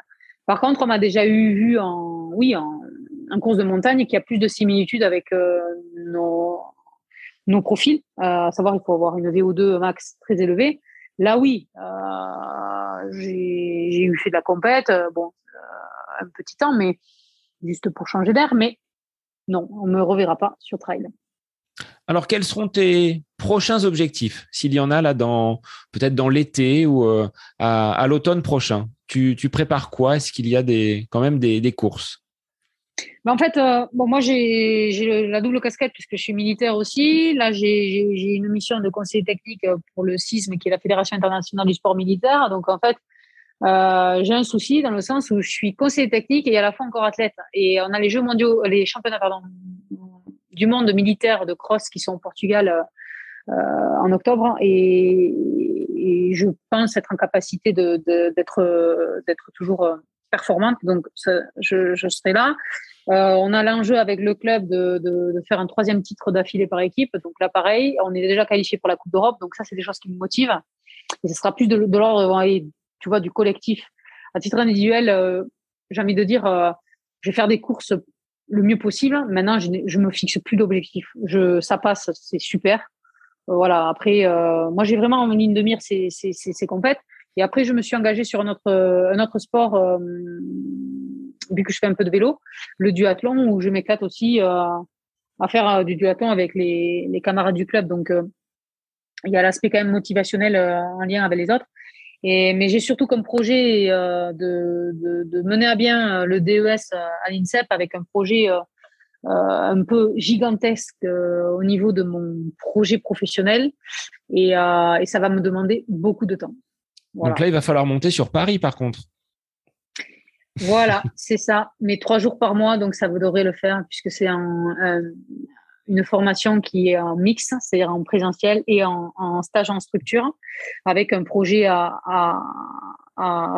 Par contre, on m'a déjà eu vu en oui en, en course de montagne qui a plus de similitudes avec nos nos profils, à savoir il faut avoir une VO2 max très élevée. Là, oui, euh, j'ai eu fait de la compète, euh, bon, euh, un petit temps, mais juste pour changer d'air. Mais non, on me reverra pas sur trail.
Alors, quels seront tes prochains objectifs, s'il y en a là, dans peut-être dans l'été ou à, l'automne prochain? Tu, prépares quoi? Est-ce qu'il y a des, quand même des courses?
Bah, en fait, euh, bon, moi, j'ai la double casquette puisque je suis militaire aussi. Là, j'ai une mission de conseiller technique euh, pour le CISM, qui est la Fédération internationale du sport militaire. Donc, en fait, euh, j'ai un souci dans le sens où je suis conseiller technique et à la fois encore athlète. Et on a les Jeux mondiaux, les championnats pardon, du monde militaire de cross qui sont au Portugal euh, en octobre. Et, je pense être en capacité d'être de, d'être toujours performante. Donc, je, je serai là. Euh, on a l'enjeu avec le club de, de, de faire un troisième titre d'affilée par équipe. Donc là, pareil, on est déjà qualifié pour la Coupe d'Europe. Donc ça, c'est des choses qui me motivent. Et ce sera plus de, de l'ordre, tu vois, du collectif. À titre individuel, euh, j'ai envie de dire, euh, je vais faire des courses le mieux possible. Maintenant, je, je me fixe plus d'objectifs. Je, ça passe, c'est super. Euh, voilà. Après, moi, j'ai vraiment en ligne de mire ces, ces, ces, ces compètes. Et après, je me suis engagée sur un autre, un autre sport vu que je fais un peu de vélo, le duathlon où je m'éclate aussi euh, à faire euh, du duathlon avec les, les camarades du club. Donc, euh, il y a l'aspect quand même motivationnel en lien avec les autres. Et, mais j'ai surtout comme projet de, de, de, mener à bien le DES à l'INSEP avec un projet un peu gigantesque au niveau de mon projet professionnel. Et, et ça va me demander beaucoup de temps.
Donc là, il va falloir monter sur Paris, par contre.
Voilà, c'est ça. Mais trois jours par mois, donc ça vous devrez le faire puisque c'est une formation qui est en mix, c'est-à-dire en présentiel et en, stage en structure, avec un projet à,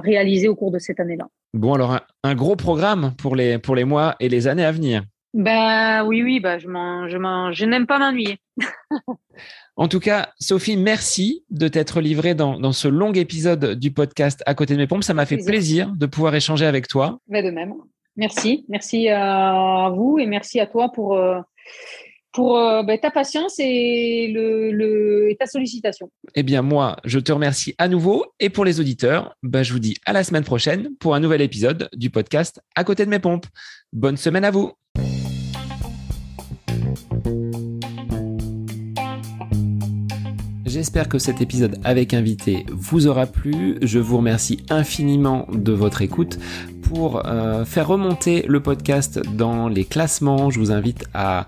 réaliser au cours de cette année-là.
Bon, alors un, gros programme pour les, pour les mois et les années à venir.
Ben oui, oui, ben, je, je, je n'aime pas m'ennuyer. *laughs*
En tout cas, Sophie, merci de t'être livrée dans, ce long épisode du podcast À côté de mes pompes. Ça m'a fait plaisir. de pouvoir échanger avec toi.
Mais de même. Merci. Merci à vous et merci à toi pour, euh, pour euh, ben, ta patience et, ta sollicitation.
Eh bien, moi, je te remercie à nouveau. Et pour les auditeurs, ben, je vous dis à la semaine prochaine pour un nouvel épisode du podcast À côté de mes pompes. Bonne semaine à vous. J'espère que cet épisode avec invité vous aura plu. Je vous remercie infiniment de votre écoute. pour euh, faire remonter le podcast dans les classements, je vous invite à